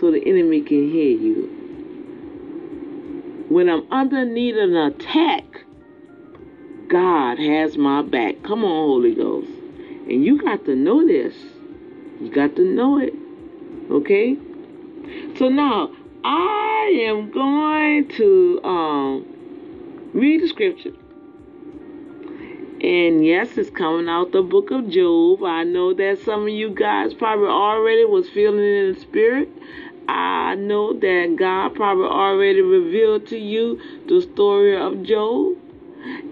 so the enemy can hear you. When I'm underneath an attack, God has my back. Come on, Holy Ghost. And you got to know this. You got to know it. Okay? So now, I am going to um, read the scripture. And yes, it's coming out the book of Job. I know that some of you guys probably already was feeling it in the spirit. I know that God probably already revealed to you the story of Job.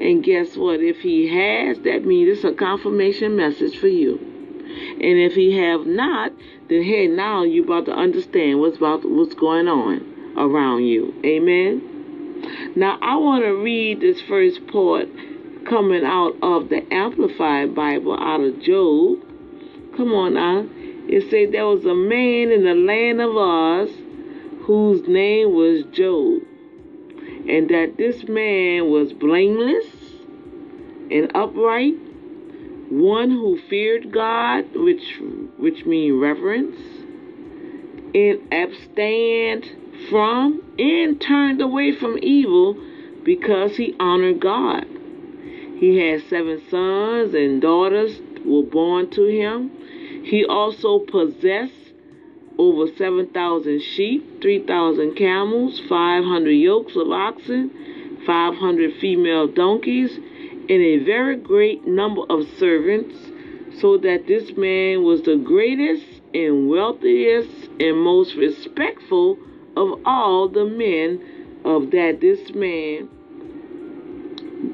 And guess what? If he has, that means it's a confirmation message for you. And if he have not, then hey, now you about to understand what's about what's going on around you. Amen. Now I want to read this first part coming out of the Amplified Bible, out of Job. Come on now. It said there was a man in the land of Uz whose name was Job, and that this man was blameless and upright, one who feared God, which which means reverence, and abstained from and turned away from evil because he honored God. He had seven sons and daughters were born to him. He also possessed over 7,000 sheep, 3,000 camels, 500 yokes of oxen, 500 female donkeys, and a very great number of servants, so that this man was the greatest and wealthiest and most respectful of all the men of that this man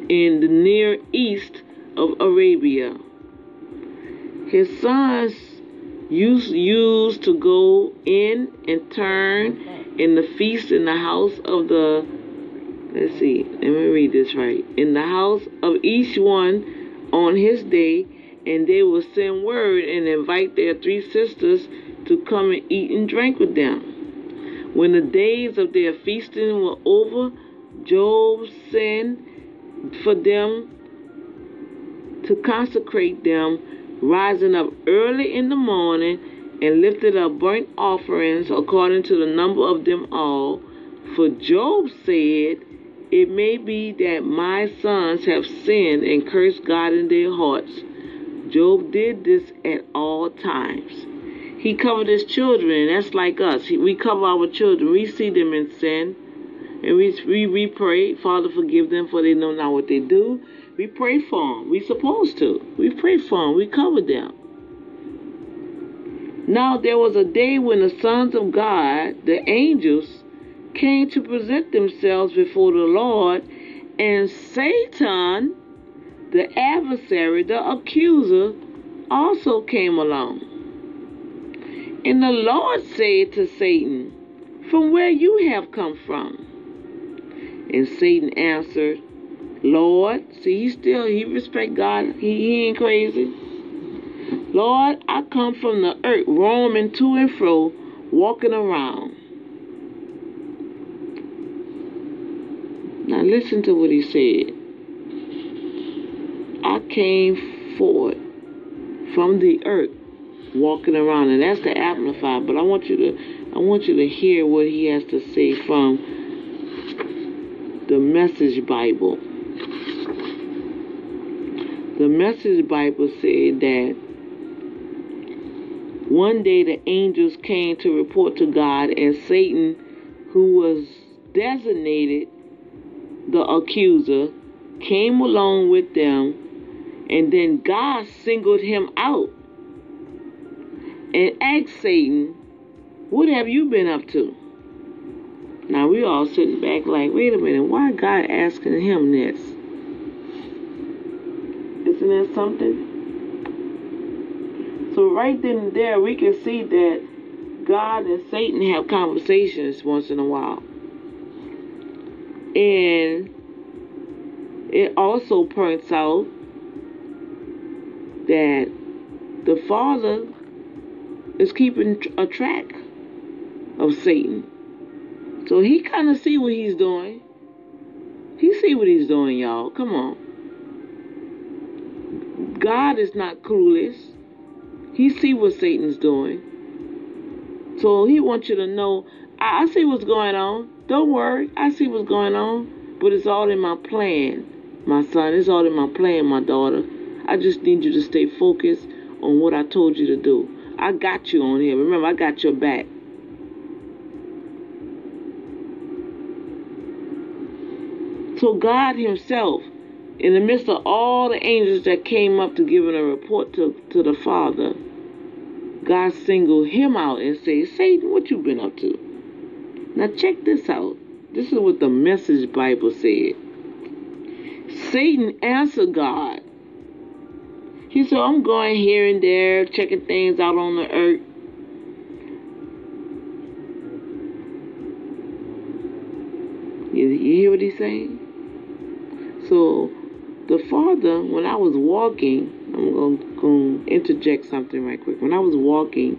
in the Near East of Arabia. His sons used, used to go in and turn in the feast in the house of the, let's see, let me read this right, in the house of each one on his day, and they will send word and invite their three sisters to come and eat and drink with them. When the days of their feasting were over, Job sent for them to consecrate them, rising up early in the morning and lifted up burnt offerings according to the number of them all. For Job said, It may be that my sons have sinned and cursed God in their hearts. Job did this at all times. He covered his children, that's like us. We cover our children. We see them in sin, and we, we, we pray, Father, forgive them, for they know not what they do. We pray for them. We supposed to. We pray for them. We cover them. Now there was a day when the sons of God, the angels, came to present themselves before the Lord, and Satan, the adversary, the accuser, also came along. And the Lord said to Satan, From where you have come from? And Satan answered, Lord, see, he still, he respect God. He, he ain't crazy. Lord, I come from the earth, roaming to and fro, walking around. Now listen to what he said. I came forth from the earth, walking around, and that's the amplified. But I want you to, I want you to hear what he has to say from the Message Bible. The Message Bible said that one day the angels came to report to God, and Satan, who was designated the accuser, came along with them, and then God singled him out and asked Satan, What have you been up to? Now we all sitting back like, wait a minute, why God asking him this? Isn't something? So right then and there, we can see that God and Satan have conversations once in a while. And it also points out that the Father is keeping a track of Satan. So he kind of see what he's doing. He see what he's doing, y'all. Come on. God is not clueless. He see what Satan's doing. So he wants you to know, I, I see what's going on. Don't worry. I see what's going on. But it's all in my plan, my son. It's all in my plan, my daughter. I just need you to stay focused on what I told you to do. I got you on here. Remember, I got your back. So God Himself, in the midst of all the angels that came up to give a report to, to the Father, God singled him out and said, Satan, what you been up to? Now check this out. This is what the message Bible said. Satan answered God. He said, I'm going here and there, checking things out on the earth. You, you hear what he's saying? So, the Father, when I was walking, I'm going to interject something right quick. When I was walking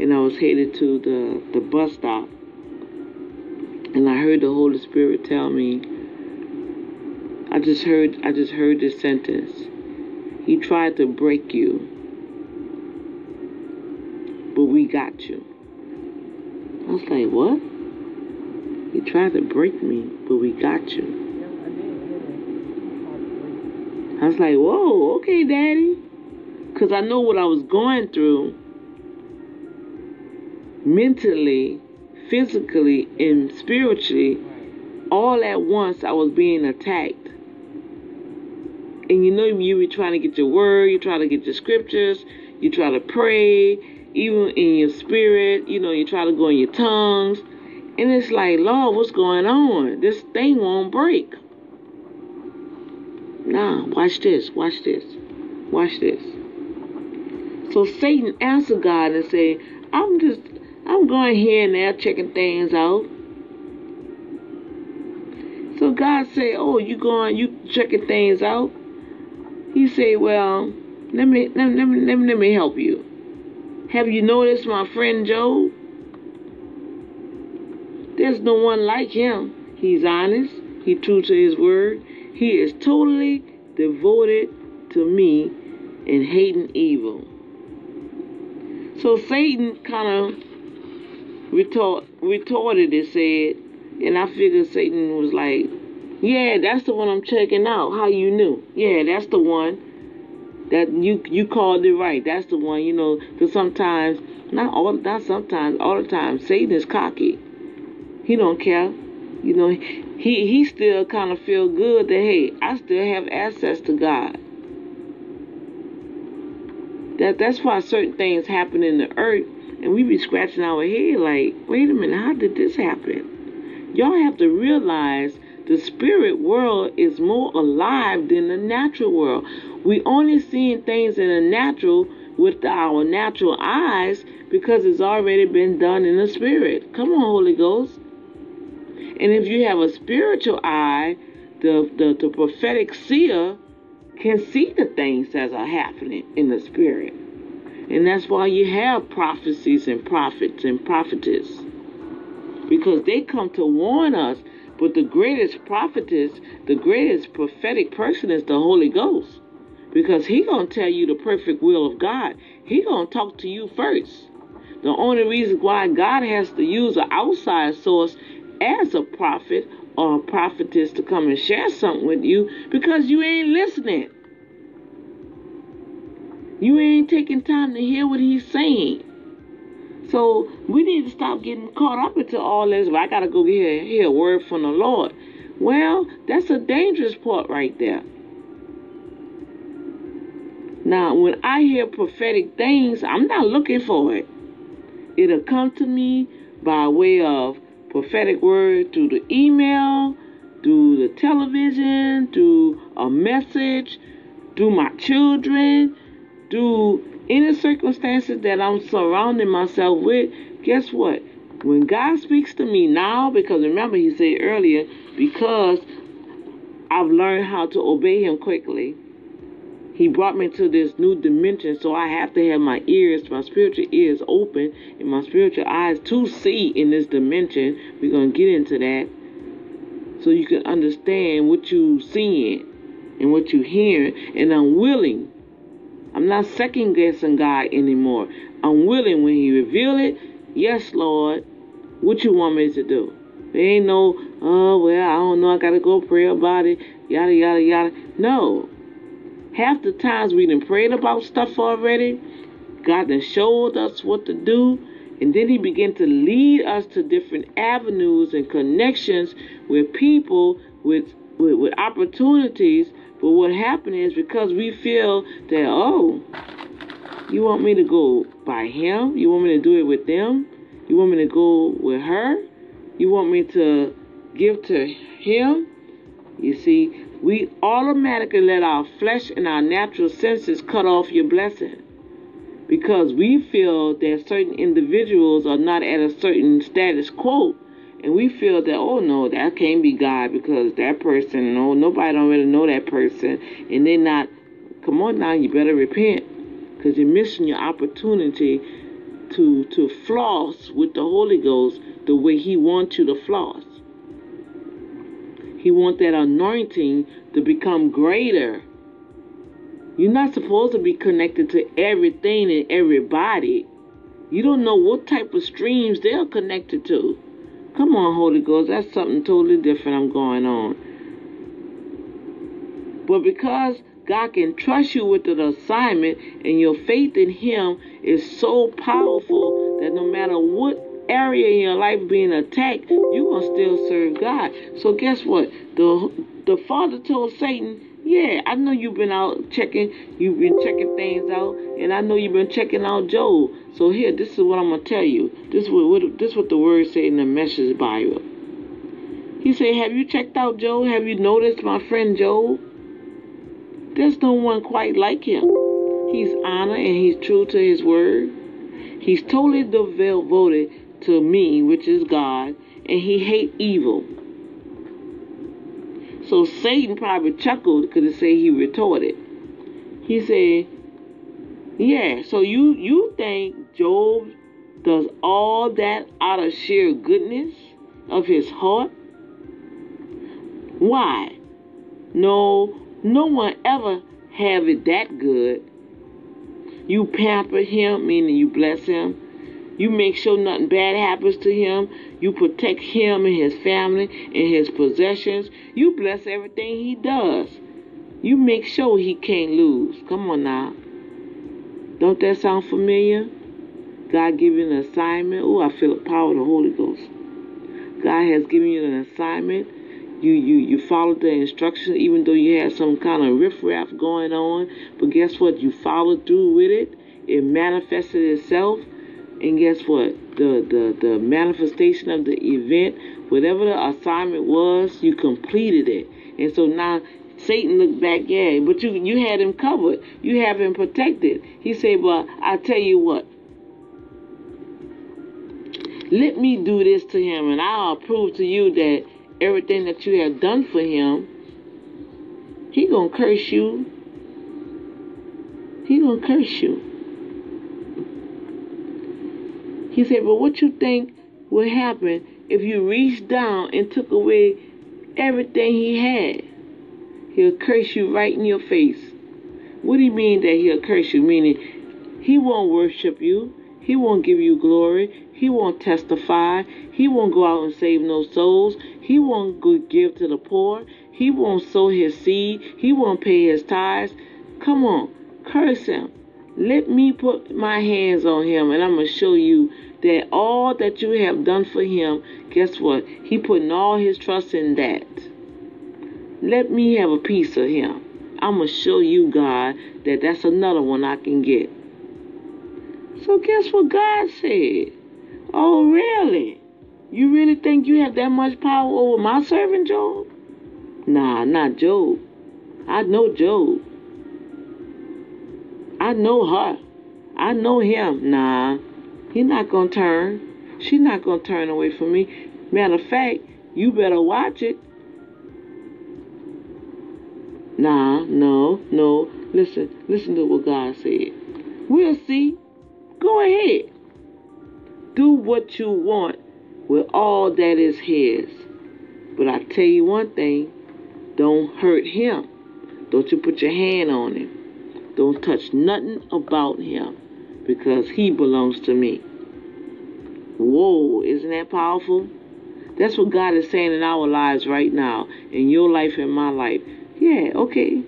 and I was headed to the, the bus stop, and I heard the Holy Spirit tell me, I just heard I just heard this sentence. He tried to break you, but we got you. I was like, what? He tried to break me, but we got you. I was like, whoa, okay, daddy. Because I know what I was going through mentally, physically, and spiritually. All at once, I was being attacked. And you know, you were trying to get your word, you try to get your scriptures, you try to pray, even in your spirit, you know, you try to go in your tongues. And it's like, Lord, what's going on? This thing won't break. Now, watch this, watch this, watch this. So Satan answered God and said, I'm just, I'm going here and there checking things out. So God said, oh, you going, you checking things out? He said, well, let me, let me, let me, let me, help you. Have you noticed my friend Job? There's no one like him. He's honest. He true to his word. He is totally devoted to me and hating evil. So Satan kind of retort, retorted and said, and I figured Satan was like, yeah, that's the one I'm checking out. How you knew? Yeah, that's the one. That you you called it right. That's the one. You know, because sometimes, not all, not sometimes, all the time, Satan is cocky. He don't care. You know, he he still kind of feel good that hey, I still have access to God. That that's why certain things happen in the earth, and we be scratching our head like, wait a minute, how did this happen? Y'all have to realize the spirit world is more alive than the natural world. We only seeing things in the natural with our natural eyes because it's already been done in the spirit. Come on, Holy Ghost. And if you have a spiritual eye, the, the, the prophetic seer can see the things that are happening in the spirit. And that's why you have prophecies and prophets and prophetess. Because they come to warn us but the greatest prophetess, the greatest prophetic person is the Holy Ghost. Because he to tell you the perfect will of God. He to talk to you first. The only reason why God has to use an outside source as a prophet or a prophetess to come and share something with you because you ain't listening. You ain't taking time to hear what he's saying. So we need to stop getting caught up into all this. But I gotta go hear hear a word from the Lord. Well, that's a dangerous part right there. Now, when I hear prophetic things, I'm not looking for it. It'll come to me by way of prophetic word through the email, through the television, through a message, through my children, through any circumstances that I'm surrounding myself with, guess what? When God speaks to me now, because remember he said earlier, because I've learned how to obey him quickly, he brought me to this new dimension, so I have to have my ears, my spiritual ears open, and my spiritual eyes to see in this dimension. We're going to get into that so you can understand what you're seeing and what you're hearing, and I'm willing I'm not second guessing God anymore. I'm willing when He reveal it. Yes, Lord. What you want me to do? There ain't no, oh well, I don't know. I gotta go pray about it. Yada yada yada. No. Half the times we done prayed about stuff already. God done showed us what to do. And then he began to lead us to different avenues and connections with people with, with, with opportunities but what happened is because we feel that, oh, you want me to go by him? You want me to do it with them? You want me to go with her? You want me to give to him? You see, we automatically let our flesh and our natural senses cut off your blessing because we feel that certain individuals are not at a certain status quo. And we feel that oh no that can't be god because that person no nobody don't really know that person. And they're not come on now you better repent because you're missing your opportunity to to floss with the holy ghost the way he wants you to floss he wants that anointing to become greater. You're not supposed to be connected to everything and everybody. You don't know what type of streams they're connected to. Come on, Holy Ghost, that's something totally different I'm going on. But because God can trust you with an assignment and your faith in Him is so powerful that no matter what area in your life being attacked, going to still serve God. So guess what? The, the Father told Satan, yeah, I know you've been out checking, you've been checking things out, and I know you've been checking out Job. So here, this is what I'm gonna tell you. This is what, this is what the word say in the Message Bible. He said, "Have you checked out Job? Have you noticed my friend Job? There's no one quite like him. He's honest and he's true to his word. He's totally devoted to me, which is God, and he hate evil." So Satan probably chuckled because it said he retorted. He said, Yeah, so you you think Job does all that out of sheer goodness of his heart? Why? No, no one ever have it that good. You pamper him, meaning you bless him. You make sure nothing bad happens to him. You protect him and his family and his possessions. You bless everything he does. You make sure he can't lose. Come on now. Don't that sound familiar? God you an assignment. Oh, I feel the power of the Holy Ghost. God has given you an assignment. You you you followed the instructions, even though you had some kind of riffraff going on. But guess what? You followed through with it. It manifested itself. And guess what? The the the manifestation of the event, whatever the assignment was, you completed it. And so now Satan looked back, yeah, but you you had him covered. You have him protected. He said, Well, I tell you what, let me do this to him, and I'll prove to you that everything that you have done for him, he gonna curse you. He gonna curse you. He said, but what you think would happen if you reached down and took away everything he had? He'll curse you right in your face. What do you mean that he'll curse you? Meaning, he won't worship you. He won't give you glory. He won't testify. He won't go out and save no souls. He won't give to the poor. He won't sow his seed. He won't pay his tithes. Come on, curse him. Let me put my hands on him and I'm going to show you that all that you have done for him, guess what? He putting all his trust in that. Let me have a piece of him. I'm going to show you, God, that that's another one I can get. So guess what God said? Oh, really? You really think you have that much power over my servant Job? Nah, not Job. I know Job. I know her. I know him. Nah, he not gonna turn. She not gonna turn away from me. Matter of fact, you better watch it. Nah, no, no. Listen, listen to what God said. We'll see. Go ahead do what you want with all that is His. But I tell you one thing don't hurt Him. Don't you put your hand on Him. Don't touch nothing about Him because He belongs to me. Whoa, isn't that powerful? That's what God is saying in our lives right now, in your life and my life. Yeah, okay.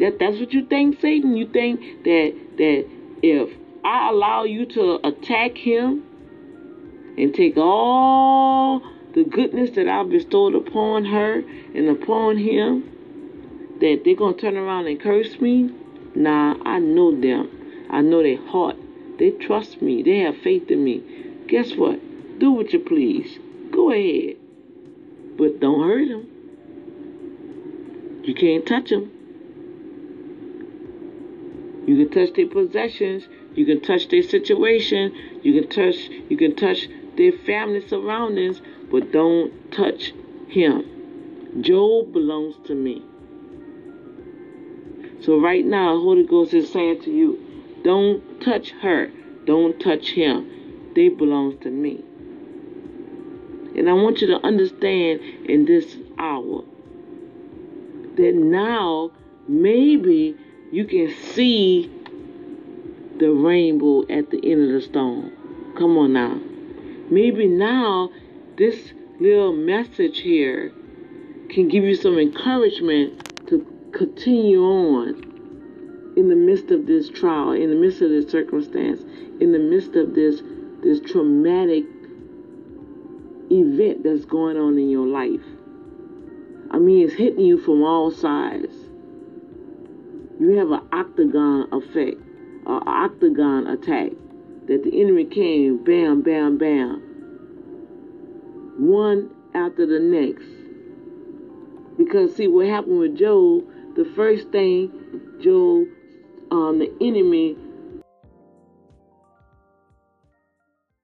That that's what you think, Satan. You think that that if I allow you to attack him, and take all the goodness that I've bestowed upon her and upon him, that they're to turn around and curse me? Nah, I know them. I know their heart. They trust me. They have faith in me. Guess what? Do what you please. Go ahead. But don't hurt them. You can't touch them. You can touch their possessions. You can touch their situation. You can touch. You can touch their family surroundings, but don't touch him. Job belongs to me. So right now, Holy Ghost is saying to you, don't touch her. Don't touch him. They belong to me. And I want you to understand in this hour that now maybe you can see the rainbow at the end of the storm. Come on now. Maybe now this little message here can give you some encouragement to continue on in the midst of this trial, in the midst of this circumstance, in the midst of this this traumatic event that's going on in your life. I mean, it's hitting you from all sides. You have an octagon effect, an octagon attack that the enemy came, bam, bam, bam, one after the next. Because see what happened with Job, the first thing Job, um, the enemy